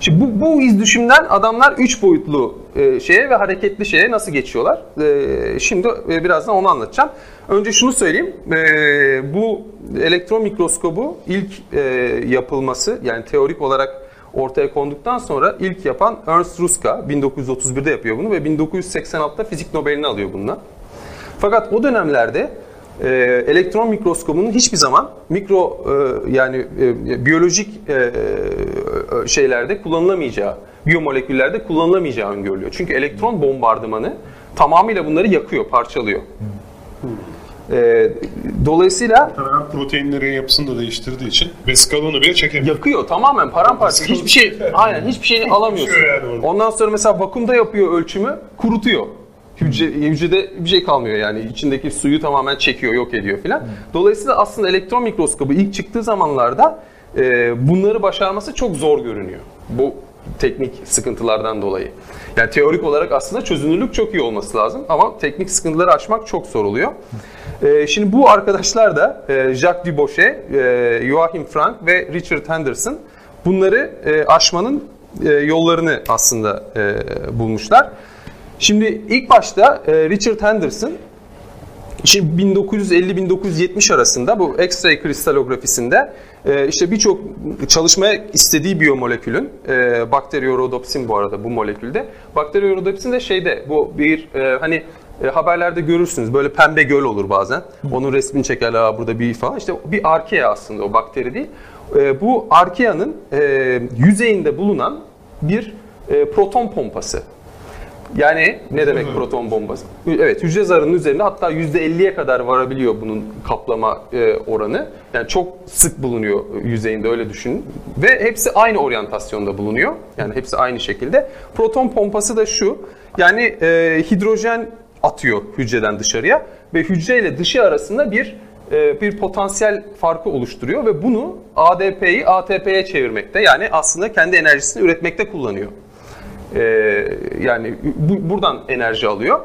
Şimdi bu, bu iz düşümden adamlar üç boyutlu e, şeye ve hareketli şeye nasıl geçiyorlar? E, şimdi e, birazdan onu anlatacağım. Önce şunu söyleyeyim. E, bu elektron mikroskobu ilk e, yapılması yani teorik olarak ortaya konduktan sonra ilk yapan Ernst Ruska 1931'de yapıyor bunu ve 1986'da fizik Nobel'ini alıyor bununla. Fakat o dönemlerde e, elektron mikroskobunun hiçbir zaman mikro e, yani e, biyolojik e, e, şeylerde kullanılamayacağı, biyomoleküllerde kullanılamayacağı öngörülüyor. Çünkü elektron bombardımanı tamamıyla bunları yakıyor, parçalıyor. E, dolayısıyla
Proteinlerin yapısını da değiştirdiği için vesikalonu bile çekemiyor.
yakıyor tamamen paramparça. Hiçbir şey aynen hiçbir şeyini alamıyorsun.
Yani.
Ondan sonra mesela vakumda yapıyor ölçümü, kurutuyor. Hücre, hücrede bir şey kalmıyor yani içindeki suyu tamamen çekiyor, yok ediyor filan. Dolayısıyla aslında elektron mikroskobu ilk çıktığı zamanlarda e, bunları başarması çok zor görünüyor. Bu teknik sıkıntılardan dolayı. Yani teorik olarak aslında çözünürlük çok iyi olması lazım ama teknik sıkıntıları aşmak çok zor oluyor. E, şimdi bu arkadaşlar da e, Jacques Dubochet, e, Joachim Frank ve Richard Henderson bunları e, aşmanın e, yollarını aslında bulmuşlar. Şimdi ilk başta Richard Henderson Şimdi 1950-1970 arasında bu X-ray kristalografisinde işte birçok çalışmaya istediği biyomolekülün bakteriorodopsin bu arada bu molekülde. Bakteriorodopsin de şeyde bu bir hani e, haberlerde görürsünüz böyle pembe göl olur bazen. Onun resmini çekerler "Aa, burada bir falan. İşte bir arkea aslında o bakteri değil. E, bu arkeanın e, yüzeyinde bulunan bir e, proton pompası. Yani ne demek proton bombası? Evet hücre zarının üzerinde hatta %50'ye kadar varabiliyor bunun kaplama e, oranı. Yani çok sık bulunuyor yüzeyinde öyle düşünün. Ve hepsi aynı oryantasyonda bulunuyor. Yani hepsi aynı şekilde. Proton pompası da şu. Yani e, hidrojen atıyor hücreden dışarıya ve hücre ile dışı arasında bir e, bir potansiyel farkı oluşturuyor ve bunu ADP'yi ATP'ye çevirmekte yani aslında kendi enerjisini üretmekte kullanıyor. Ee, yani bu, buradan enerji alıyor.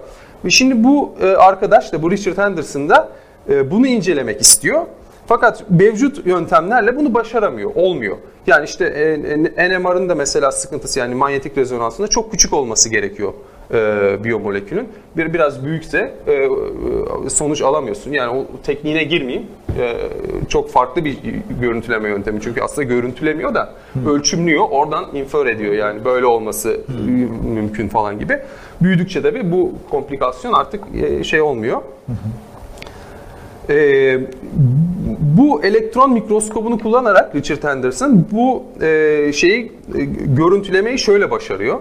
Ve şimdi bu e, arkadaş da bu Richard Henderson da e, bunu incelemek istiyor. Fakat mevcut yöntemlerle bunu başaramıyor, olmuyor. Yani işte e, NMR'ın da mesela sıkıntısı yani manyetik rezonansında çok küçük olması gerekiyor e, biyomolekülün. Bir biraz büyükse e, e, sonuç alamıyorsun. Yani o tekniğine girmeyeyim. E, çok farklı bir görüntüleme yöntemi. Çünkü aslında görüntülemiyor da ölçümlüyor. Oradan infer ediyor. Yani böyle olması mümkün falan gibi. Büyüdükçe tabii bu komplikasyon artık e, şey olmuyor. E, bu elektron mikroskobunu kullanarak Richard Henderson bu e, şeyi e, görüntülemeyi şöyle başarıyor.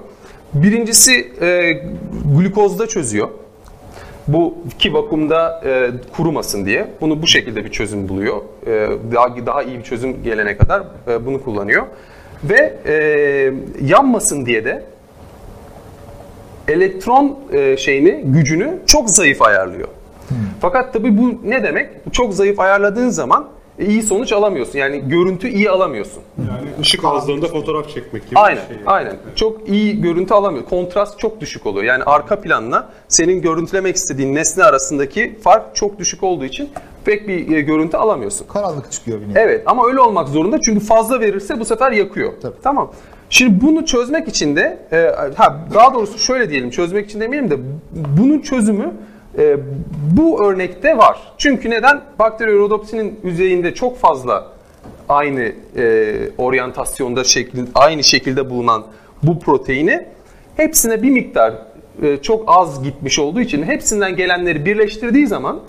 Birincisi e, glukozda çözüyor. Bu ki vakumda e, kurumasın diye bunu bu şekilde bir çözüm buluyor. E, daha daha iyi bir çözüm gelene kadar e, bunu kullanıyor. Ve e, yanmasın diye de elektron e, şeyini gücünü çok zayıf ayarlıyor. Fakat tabii bu ne demek? Çok zayıf ayarladığın zaman iyi sonuç alamıyorsun. Yani görüntü iyi alamıyorsun.
Yani ışık ağızlarında fotoğraf çekmek gibi
Aynen,
bir şey. yani.
aynen. Çok iyi görüntü alamıyor. Kontrast çok düşük oluyor. Yani arka planla senin görüntülemek istediğin nesne arasındaki fark çok düşük olduğu için pek bir e, görüntü alamıyorsun.
Karanlık çıkıyor bir nevi.
Evet ama öyle olmak zorunda çünkü fazla verirse bu sefer yakıyor.
Tabii.
Tamam. Şimdi bunu çözmek için de e, ha daha doğrusu şöyle diyelim çözmek için demeyelim de bunun çözümü e, bu örnekte var. Çünkü neden? Bakteriorodopsinin yüzeyinde çok fazla aynı e, oryantasyonda şeklin aynı şekilde bulunan bu proteini hepsine bir miktar e, çok az gitmiş olduğu için hepsinden gelenleri birleştirdiği zaman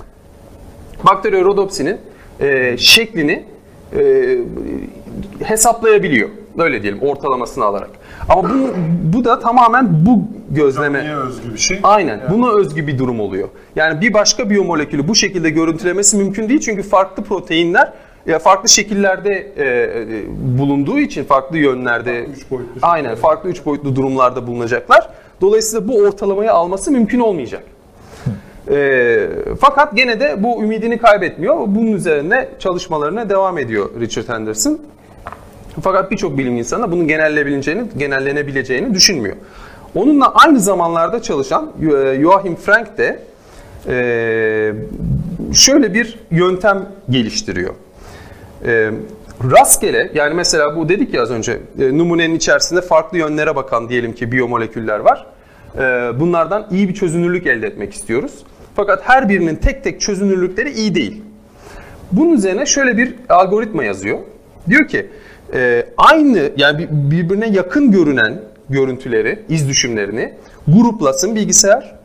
bakteriorodopsinin e, şeklini e, hesaplayabiliyor. Öyle diyelim ortalamasını alarak. Ama bu, bu da tamamen bu gözleme
Niye özgü bir şey?
Aynen. Buna özgü bir durum oluyor. Yani bir başka biyomolekülü bu şekilde görüntülemesi mümkün değil çünkü farklı proteinler ya farklı şekillerde e, e, bulunduğu için farklı yönlerde
üç boyutlu
aynen farklı üç boyutlu durumlarda bulunacaklar. Dolayısıyla bu ortalamayı alması mümkün olmayacak. E, fakat gene de bu ümidini kaybetmiyor. Bunun üzerine çalışmalarına devam ediyor Richard Henderson. Fakat birçok bilim insanı bunun genellenebileceğini, genellenebileceğini düşünmüyor. Onunla aynı zamanlarda çalışan e, Joachim Frank de e, şöyle bir yöntem geliştiriyor. E, rastgele yani mesela bu dedik ya az önce numunenin içerisinde farklı yönlere bakan diyelim ki biyomoleküller var. Bunlardan iyi bir çözünürlük elde etmek istiyoruz. Fakat her birinin tek tek çözünürlükleri iyi değil. Bunun üzerine şöyle bir algoritma yazıyor. Diyor ki e, aynı yani bir- birbirine yakın görünen görüntüleri, iz düşümlerini gruplasın bilgisayar.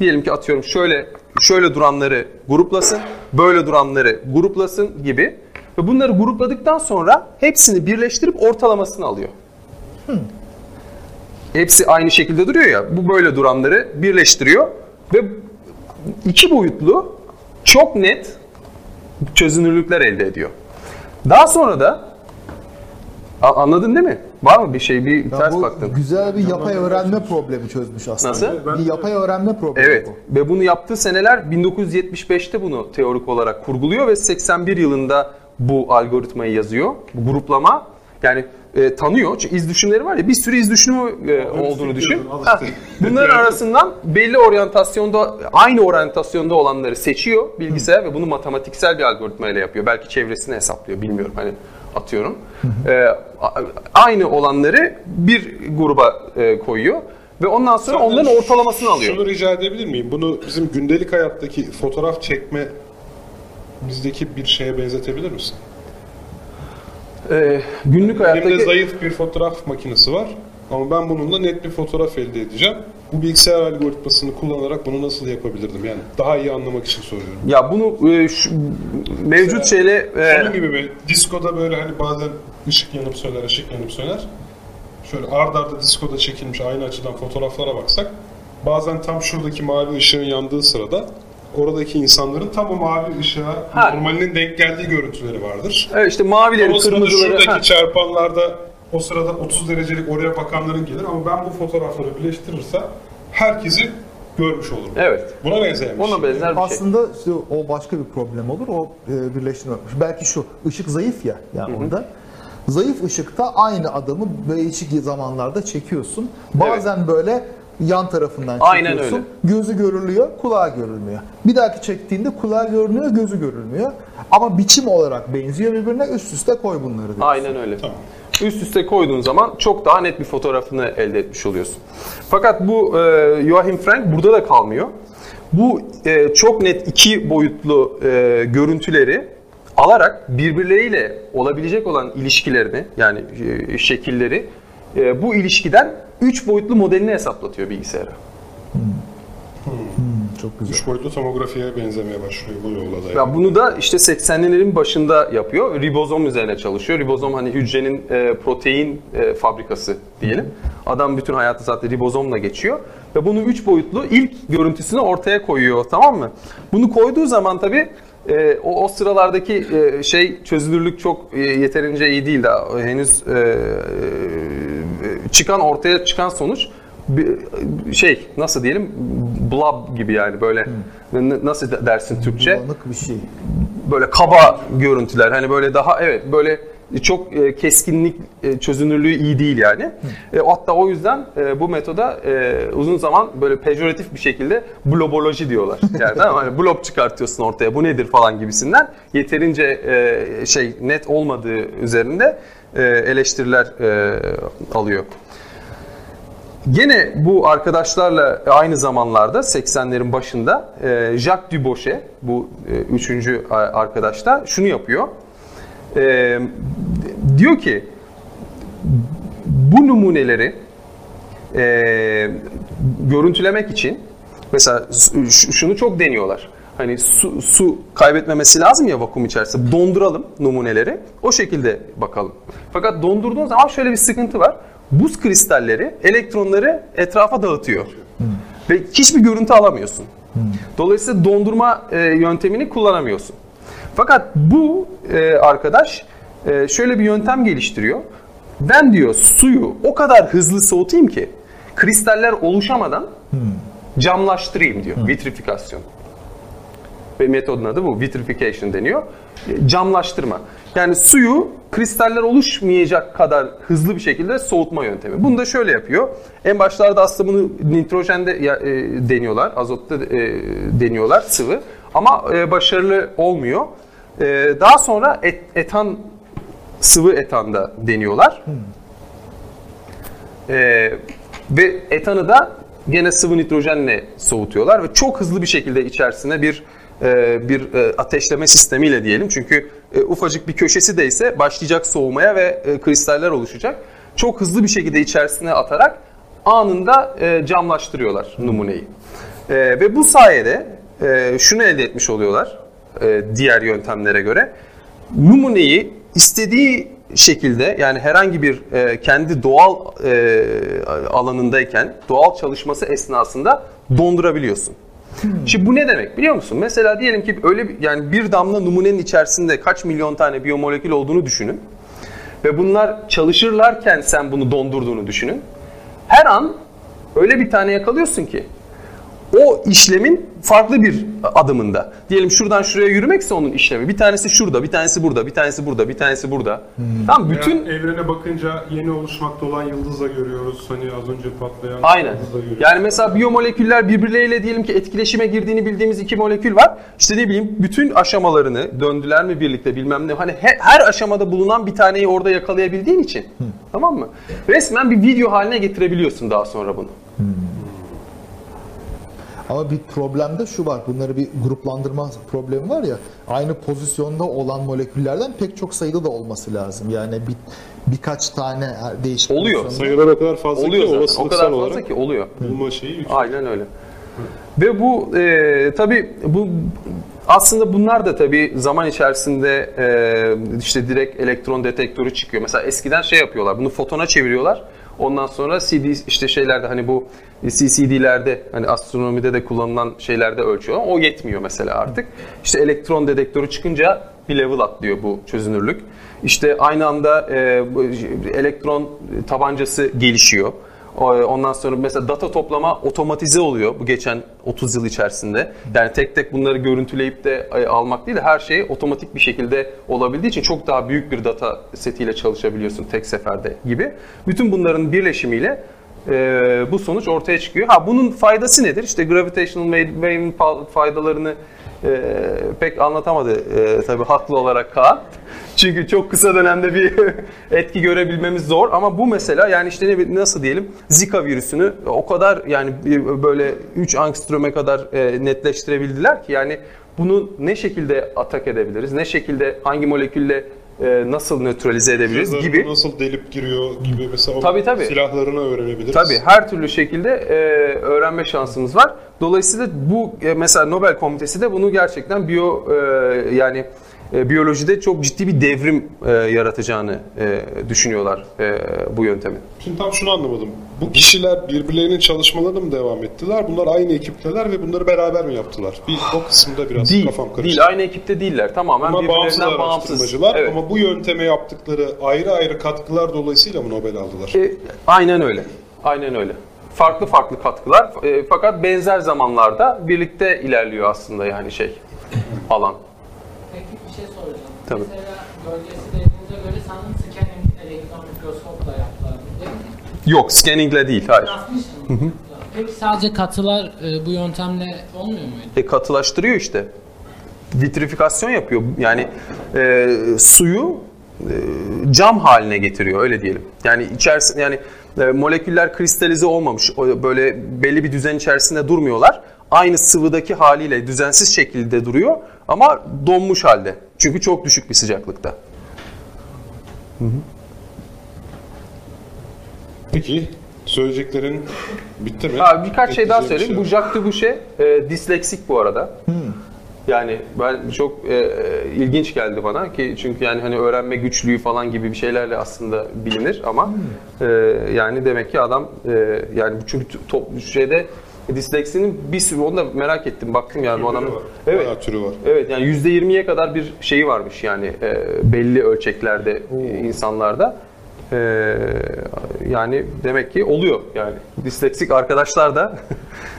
Diyelim ki atıyorum şöyle şöyle duranları gruplasın, böyle duranları gruplasın gibi. Ve bunları grupladıktan sonra hepsini birleştirip ortalamasını alıyor. Hepsi aynı şekilde duruyor ya. Bu böyle duranları birleştiriyor ve iki boyutlu çok net çözünürlükler elde ediyor. Daha sonra da A- anladın değil mi? Var mı bir şey bir
Ya
ters
bu
baktın?
güzel bir yapay öğrenme problemi çözmüş aslında.
Nasıl?
Bir yapay öğrenme problemi
Evet
bu.
ve bunu yaptığı seneler 1975'te bunu teorik olarak kurguluyor ve 81 yılında bu algoritmayı yazıyor. Bu gruplama yani e, tanıyor. Çünkü iz düşümleri var ya bir sürü iz düşümü e, olduğunu düşün. Ha, bunların arasından belli oryantasyonda aynı oryantasyonda olanları seçiyor bilgisayar ve bunu matematiksel bir algoritma ile yapıyor. Belki çevresini hesaplıyor bilmiyorum hani atıyorum. E, aynı olanları bir gruba e, koyuyor ve ondan sonra onların ortalamasını alıyor.
Şunu rica edebilir miyim? Bunu bizim gündelik hayattaki fotoğraf çekme bizdeki bir şeye benzetebilir misin?
E, günlük
Elimde
hayattaki
zayıf bir fotoğraf makinesi var ama ben bununla net bir fotoğraf elde edeceğim. Bu bilgisayar algoritmasını kullanarak bunu nasıl yapabilirdim? Yani daha iyi anlamak için soruyorum.
ya bunu e, şu, mevcut şeyle e,
Onun gibi mi? Diskoda böyle hani bazen ışık yanıp söner, ışık yanıp söner. şöyle ard arda diskoda çekilmiş aynı açıdan fotoğraflara baksak bazen tam şuradaki mavi ışığın yandığı sırada oradaki insanların tam o mavi ışığa
Ha.
normalinin denk geldiği görüntüleri vardır.
Evet işte mavileri,
o sırada
kırmızıları.
şuradaki
ha.
çarpanlarda o sırada 30 derecelik oraya bakanların gelir ama ben bu fotoğrafları birleştirirsem herkesi görmüş olurum.
Evet.
Buna benzeyen bir
Ona
şey.
benzer bir şey.
Aslında işte o başka bir problem olur. O e, birleştirme. Belki şu ışık zayıf ya yani orada. Zayıf ışıkta aynı adamı değişik zamanlarda çekiyorsun. Bazen böyle yan tarafından
Aynen
çekiyorsun.
öyle.
Gözü görülüyor, kulağı görülmüyor. Bir dahaki çektiğinde kulağı görünüyor, gözü görülmüyor. Ama biçim olarak benziyor birbirine. Üst üste koy bunları diyorsun.
Aynen öyle.
Tamam.
Üst üste koyduğun zaman çok daha net bir fotoğrafını elde etmiş oluyorsun. Fakat bu e, Joachim Frank burada da kalmıyor. Bu e, çok net iki boyutlu e, görüntüleri alarak birbirleriyle olabilecek olan ilişkilerini yani e, şekilleri e, bu ilişkiden üç boyutlu modelini hesaplatıyor bilgisayara.
Çok güzel.
Üç boyutlu tomografiye benzemeye başlıyor bu yolla da.
Ya bunu da işte 80'lerin başında yapıyor. Ribozom üzerine çalışıyor. Ribozom hani hücrenin e, protein e, fabrikası diyelim. Adam bütün hayatı zaten ribozomla geçiyor. Ve bunu üç boyutlu ilk görüntüsünü ortaya koyuyor tamam mı? Bunu koyduğu zaman tabii e, o, o sıralardaki e, şey çözünürlük çok e, yeterince iyi değil daha. Henüz e, e, çıkan ortaya çıkan sonuç şey nasıl diyelim blob gibi yani böyle n- nasıl de- dersin Türkçe?
Bulanık bir şey.
böyle kaba görüntüler. Hani böyle daha evet böyle çok e, keskinlik e, çözünürlüğü iyi değil yani. E, hatta o yüzden bu metoda uzun zaman böyle pejoratif bir şekilde bloboloji diyorlar. Yani değil mi? Hani blob çıkartıyorsun ortaya bu nedir falan gibisinden. Yeterince şey net olmadığı üzerinde eleştiriler alıyor. Gene bu arkadaşlarla aynı zamanlarda 80'lerin başında e, Jacques Dubochet bu e, üçüncü arkadaş da şunu yapıyor. E, diyor ki bu numuneleri e, görüntülemek için mesela şunu çok deniyorlar. Hani su, su kaybetmemesi lazım ya vakum içerisinde. Donduralım numuneleri. O şekilde bakalım. Fakat dondurduğun zaman şöyle bir sıkıntı var. Buz kristalleri elektronları etrafa dağıtıyor. Ve hiçbir görüntü alamıyorsun. Dolayısıyla dondurma e, yöntemini kullanamıyorsun. Fakat bu e, arkadaş e, şöyle bir yöntem geliştiriyor. Ben diyor suyu o kadar hızlı soğutayım ki kristaller oluşamadan camlaştırayım diyor. Vitrifikasyon. Ve metodun adı bu. Vitrification deniyor. Camlaştırma. Yani suyu kristaller oluşmayacak kadar hızlı bir şekilde soğutma yöntemi. Bunu da şöyle yapıyor. En başlarda aslında bunu nitrojende e, deniyorlar, azotta e, deniyorlar sıvı. Ama e, başarılı olmuyor. Daha sonra et- etan sıvı etanda deniyorlar. Ve etanı da gene sıvı nitrojenle soğutuyorlar ve çok hızlı bir şekilde içerisine bir bir e, ateşleme sistemiyle diyelim. Çünkü e, ufacık bir köşesi de ise başlayacak soğumaya ve e, kristaller oluşacak. Çok hızlı bir şekilde içerisine atarak anında e, camlaştırıyorlar numuneyi. E, ve bu sayede e, şunu elde etmiş oluyorlar e, diğer yöntemlere göre. Numuneyi istediği şekilde yani herhangi bir e, kendi doğal e, alanındayken doğal çalışması esnasında dondurabiliyorsun. Şimdi bu ne demek biliyor musun? Mesela diyelim ki öyle bir, yani bir damla numunenin içerisinde kaç milyon tane biyomolekül olduğunu düşünün. Ve bunlar çalışırlarken sen bunu dondurduğunu düşünün. Her an öyle bir tane yakalıyorsun ki o işlemin farklı bir adımında. Diyelim şuradan şuraya yürümekse onun işlemi. Bir tanesi şurada, bir tanesi burada, bir tanesi burada, bir tanesi burada. Tamam bütün
Bütün evrene bakınca yeni oluşmakta olan yıldızla görüyoruz. Hani az önce patlayan
Aynen.
yıldızla görüyoruz.
Yani mesela biyomoleküller birbirleriyle diyelim ki etkileşime girdiğini bildiğimiz iki molekül var. İşte ne bileyim bütün aşamalarını döndüler mi birlikte bilmem ne. Hani he- her aşamada bulunan bir taneyi orada yakalayabildiğin için. Tamam mı? Resmen bir video haline getirebiliyorsun daha sonra bunu.
Ama bir problemde şu var. Bunları bir gruplandırma problemi var ya. Aynı pozisyonda olan moleküllerden pek çok sayıda da olması lazım. Yani bir birkaç tane değişik
Oluyor.
Sayılar o kadar fazla
Oluyor
ki
zaten. O kadar fazla
olarak
ki oluyor.
bulma şeyi yüksek.
Aynen öyle. Ve bu e, tabii bu aslında bunlar da tabii zaman içerisinde e, işte direkt elektron detektörü çıkıyor. Mesela eskiden şey yapıyorlar. Bunu fotona çeviriyorlar. Ondan sonra CD işte şeylerde hani bu CCD'lerde hani astronomide de kullanılan şeylerde ölçüyor. O yetmiyor mesela artık. İşte elektron dedektörü çıkınca bir level atlıyor bu çözünürlük. İşte aynı anda e, elektron tabancası gelişiyor. Ondan sonra mesela data toplama otomatize oluyor bu geçen 30 yıl içerisinde. Yani tek tek bunları görüntüleyip de e, almak değil de her şey otomatik bir şekilde olabildiği için çok daha büyük bir data setiyle çalışabiliyorsun tek seferde gibi. Bütün bunların birleşimiyle e, bu sonuç ortaya çıkıyor. Ha bunun faydası nedir? İşte gravitational wave'in fa- faydalarını e, pek anlatamadı e, tabii haklı olarak Kaan. Çünkü çok kısa dönemde bir etki görebilmemiz zor ama bu mesela yani işte ne, nasıl diyelim Zika virüsünü o kadar yani böyle 3 angströme kadar e, netleştirebildiler ki yani bunu ne şekilde atak edebiliriz? Ne şekilde hangi molekülle e, nasıl nötralize edebiliriz
Cihazlarına
gibi.
Nasıl delip giriyor gibi mesela
Tabii, tabii.
silahlarını öğrenebiliriz.
Tabii her türlü şekilde e, öğrenme şansımız var. Dolayısıyla bu e, mesela Nobel Komitesi de bunu gerçekten biyo e, yani e, biyolojide çok ciddi bir devrim e, yaratacağını e, düşünüyorlar e, bu yöntemin.
Şimdi tam şunu anlamadım. Bu kişiler birbirlerinin çalışmalarına mı devam ettiler? Bunlar aynı ekipteler ve bunları beraber mi yaptılar? Bir o kısımda biraz
Değil,
kafam karıştı.
değil aynı ekipte değiller. Tamamen
Ama bağımsız
birbirlerinden bağımsız. Evet.
ama bu yönteme yaptıkları ayrı ayrı katkılar dolayısıyla mı Nobel aldılar?
E, aynen öyle. Aynen öyle. Farklı farklı katkılar e, fakat benzer zamanlarda birlikte ilerliyor aslında yani şey alan.
Bir şey soracağım.
Tabii.
Mesela gölgesi dediğinize göre sanırım scanning elektron mikroskopla yaptılar değil mi?
Yok, scanningle değil, hayır.
Transmission. Peki sadece katılar e, bu yöntemle olmuyor muydu?
E, katılaştırıyor işte. Vitrifikasyon yapıyor. Yani e, suyu e, cam haline getiriyor öyle diyelim. Yani içerisinde yani e, moleküller kristalize olmamış. Böyle belli bir düzen içerisinde durmuyorlar. Aynı sıvıdaki haliyle düzensiz şekilde duruyor ama donmuş halde. Çünkü çok düşük bir sıcaklıkta.
Peki söyleyeceklerin bitti mi?
Ha, birkaç şey daha söyleyeyim. Bu
şey
Jacques Dubochet e, disleksik bu arada. Yani ben çok e, ilginç geldi bana ki çünkü yani hani öğrenme güçlüğü falan gibi bir şeylerle aslında bilinir ama e, yani demek ki adam e, yani bu çünkü top şeyde disleksinin bir sürü onu da merak ettim baktım yani bu adamın
var.
evet
Bayağı türü var.
Evet yani %20'ye kadar bir şeyi varmış yani e, belli ölçeklerde e, insanlarda. E, yani demek ki oluyor yani. Disleksik arkadaşlar da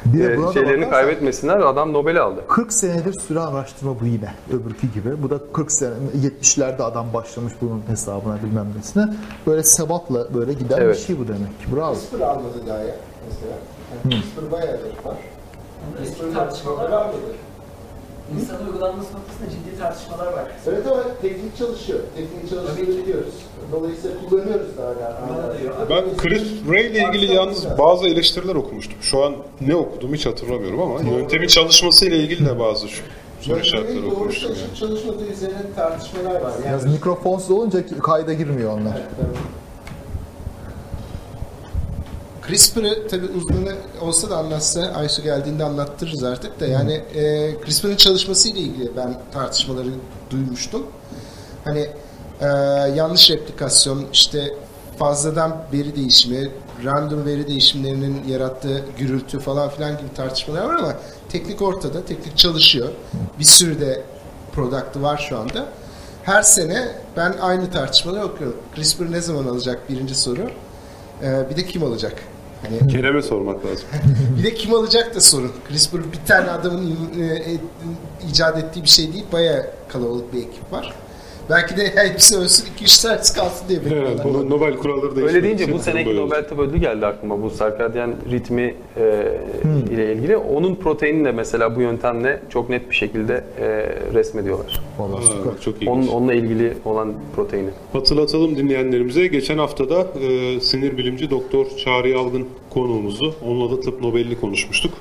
Bir de
e, şeylerini kaybetmesinler. Adam Nobel aldı.
40 senedir süren araştırma bu yine öbürkü gibi. Bu da 40 sene 70'lerde adam başlamış bunun hesabına bilmem nesine. Böyle sebatla böyle giden
Evet.
bir şey bu demek ki. Bravo.
CRISPR almadı daha ya mesela. Yani CRISPR bayağıdır var. CRISPR'ın
tartışmalar
CRISPR almadı.
İnsan uygulanması noktasında ciddi tartışmalar var.
Evet ama teknik çalışıyor. Teknik çalıştığını biliyoruz. Dolayısıyla kullanıyoruz da hala.
Ben Chris Ray ile ilgili yalnız bazı eleştiriler okumuştum. Şu an ne okuduğumu hiç hatırlamıyorum ama yöntemin çalışması ile ilgili de bazı şu soru
doğru
okumuştum.
Çalışıp çalışmadığı üzerine tartışmalar var. Yani
Yalnız mikrofonsuz olunca kayda girmiyor onlar.
CRISPR'ı tabi uzmanı olsa da anlatsa Aysu geldiğinde anlattırırız artık da yani e, CRISPR'ın çalışması ile ilgili ben tartışmaları duymuştum. Hani e, yanlış replikasyon işte fazladan veri değişimi, random veri değişimlerinin yarattığı gürültü falan filan gibi tartışmalar var ama teknik ortada, teknik çalışıyor. Bir sürü de product'ı var şu anda. Her sene ben aynı tartışmaları okuyorum. CRISPR ne zaman alacak birinci soru. Ee, bir de kim alacak? Hani
Kerem'e sormak lazım.
bir de kim alacak da sorun. CRISPR bir tane adamın e, e, icat ettiği bir şey değil. Bayağı kalabalık bir ekip var. Belki de hepsi ölsün 2-3 tanesi kalsın diye bekliyorlar.
No- Nobel kuralları da
Öyle deyince bu seneki Nobel Tıp Ödülü geldi aklıma. Bu sarkadyen ritmi e, ile ilgili. Onun proteinini de mesela bu yöntemle çok net bir şekilde e, resmediyorlar.
Vallahi süper.
Çok iyi.
Onun, onunla ilgili olan proteini.
Hatırlatalım dinleyenlerimize. Geçen haftada e, sinir bilimci Doktor Çağrı Yalgın konuğumuzu. Onunla da tıp Nobel'ini konuşmuştuk.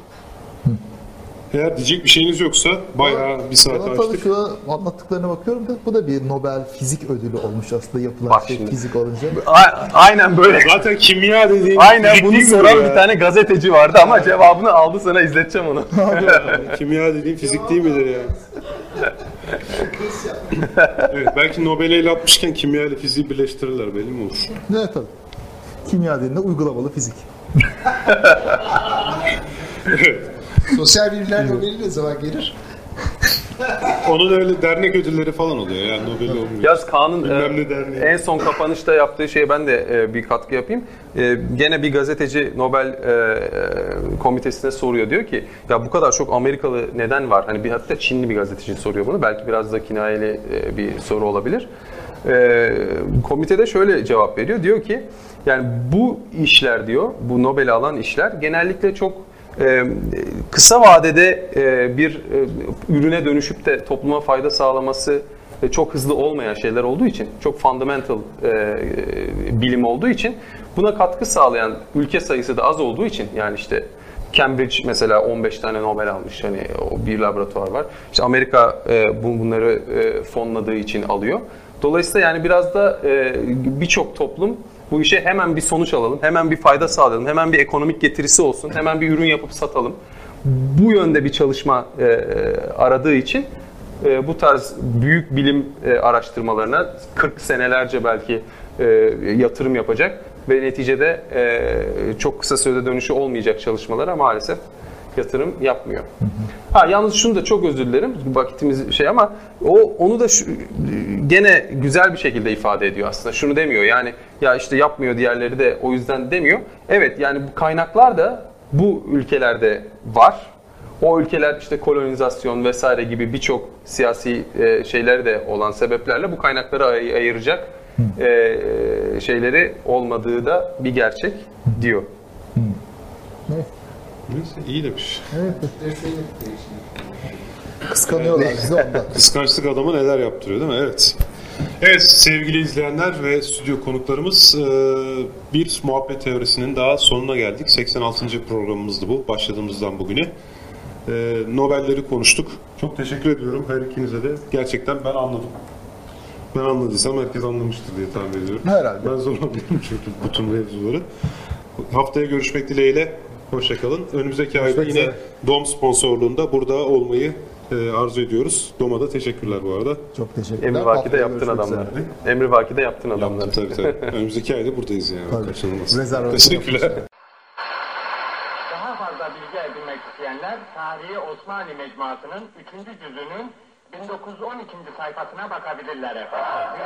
Eğer diyecek bir şeyiniz yoksa bayağı bir saat
Bana tabii
açtık.
şu an anlattıklarına bakıyorum da bu da bir Nobel fizik ödülü olmuş aslında yapılan
Bak
şey
şimdi.
fizik olunca.
A- aynen böyle.
Zaten kimya dediğin
Aynen bunu soran
ya?
bir tane gazeteci vardı ama cevabını aldı sana izleteceğim onu.
Kimya dediğin fizik değil midir ya? evet, belki Nobel'e el atmışken kimya ile fiziği birleştirirler belli mi olur?
Ne tabii. Kimya dilinde uygulamalı fizik.
Sosyal bilimler Nobel'i ne zaman gelir?
Onun öyle dernek ödülleri falan oluyor yani Nobel olmuyor.
Yaz Kaan'ın e, en son kapanışta yaptığı şeye ben de e, bir katkı yapayım. E, gene bir gazeteci Nobel e, e, komitesine soruyor. Diyor ki ya bu kadar çok Amerikalı neden var? Hani bir hatta Çinli bir gazeteci soruyor bunu. Belki biraz da kinayeli e, bir soru olabilir. E, komitede şöyle cevap veriyor. Diyor ki yani bu işler diyor, bu Nobel'i alan işler genellikle çok kısa vadede e, bir e, ürüne dönüşüp de topluma fayda sağlaması çok hızlı olmayan şeyler olduğu için, çok fundamental e, bilim olduğu için buna katkı sağlayan ülke sayısı da az olduğu için yani işte Cambridge mesela 15 tane Nobel almış. Hani o bir laboratuvar var. İşte Amerika bu- bunları fonladığı için alıyor. Dolayısıyla yani biraz da birçok toplum bu işe hemen bir sonuç alalım, hemen bir fayda sağlayalım, hemen bir ekonomik getirisi olsun, hemen bir ürün yapıp satalım. Bu yönde bir çalışma e, aradığı için e, bu tarz büyük bilim e, araştırmalarına 40 senelerce belki e, yatırım yapacak ve neticede e, çok kısa sürede dönüşü olmayacak çalışmalara maalesef yatırım yapmıyor. Ha yalnız şunu da çok özür dilerim. Vakitimiz şey ama o onu da şu, gene güzel bir şekilde ifade ediyor aslında. Şunu demiyor. Yani ya işte yapmıyor diğerleri de o yüzden demiyor. Evet yani bu kaynaklar da bu ülkelerde var. O ülkeler işte kolonizasyon vesaire gibi birçok siyasi e, şeyler de olan sebeplerle bu kaynakları ay- ayıracak e, şeyleri olmadığı da bir gerçek diyor.
Neyse iyi demiş.
Kıskanıyorlar bizi ondan.
Kıskançlık adama neler yaptırıyor değil mi? Evet. Evet sevgili izleyenler ve stüdyo konuklarımız e, bir muhabbet teorisinin daha sonuna geldik. 86. programımızdı bu başladığımızdan bugüne. E, Nobel'leri konuştuk. Çok teşekkür ediyorum her ikinize de. Gerçekten ben anladım. Ben anladıysam herkes anlamıştır diye tahmin ediyorum.
Herhalde.
Ben zorlanıyorum çünkü bütün mevzuları. Haftaya görüşmek dileğiyle. Hoşçakalın. Önümüzdeki ayda
Görüşmek
yine
üzere.
DOM sponsorluğunda burada olmayı e, arzu ediyoruz. DOM'a da teşekkürler bu arada.
Çok teşekkürler.
Emri Vaki'de yaptın adamlar. Emri Vaki'de yaptın adamlar.
Yaptım tabii tabii. Önümüzdeki ayda buradayız yani.
Tabii.
Kaçınılmaz.
Rezervasyon
Teşekkürler.
Daha fazla bilgi edinmek isteyenler Tarihi Osmanlı Mecmuası'nın 3. cüzünün 1912. sayfasına bakabilirler efendim.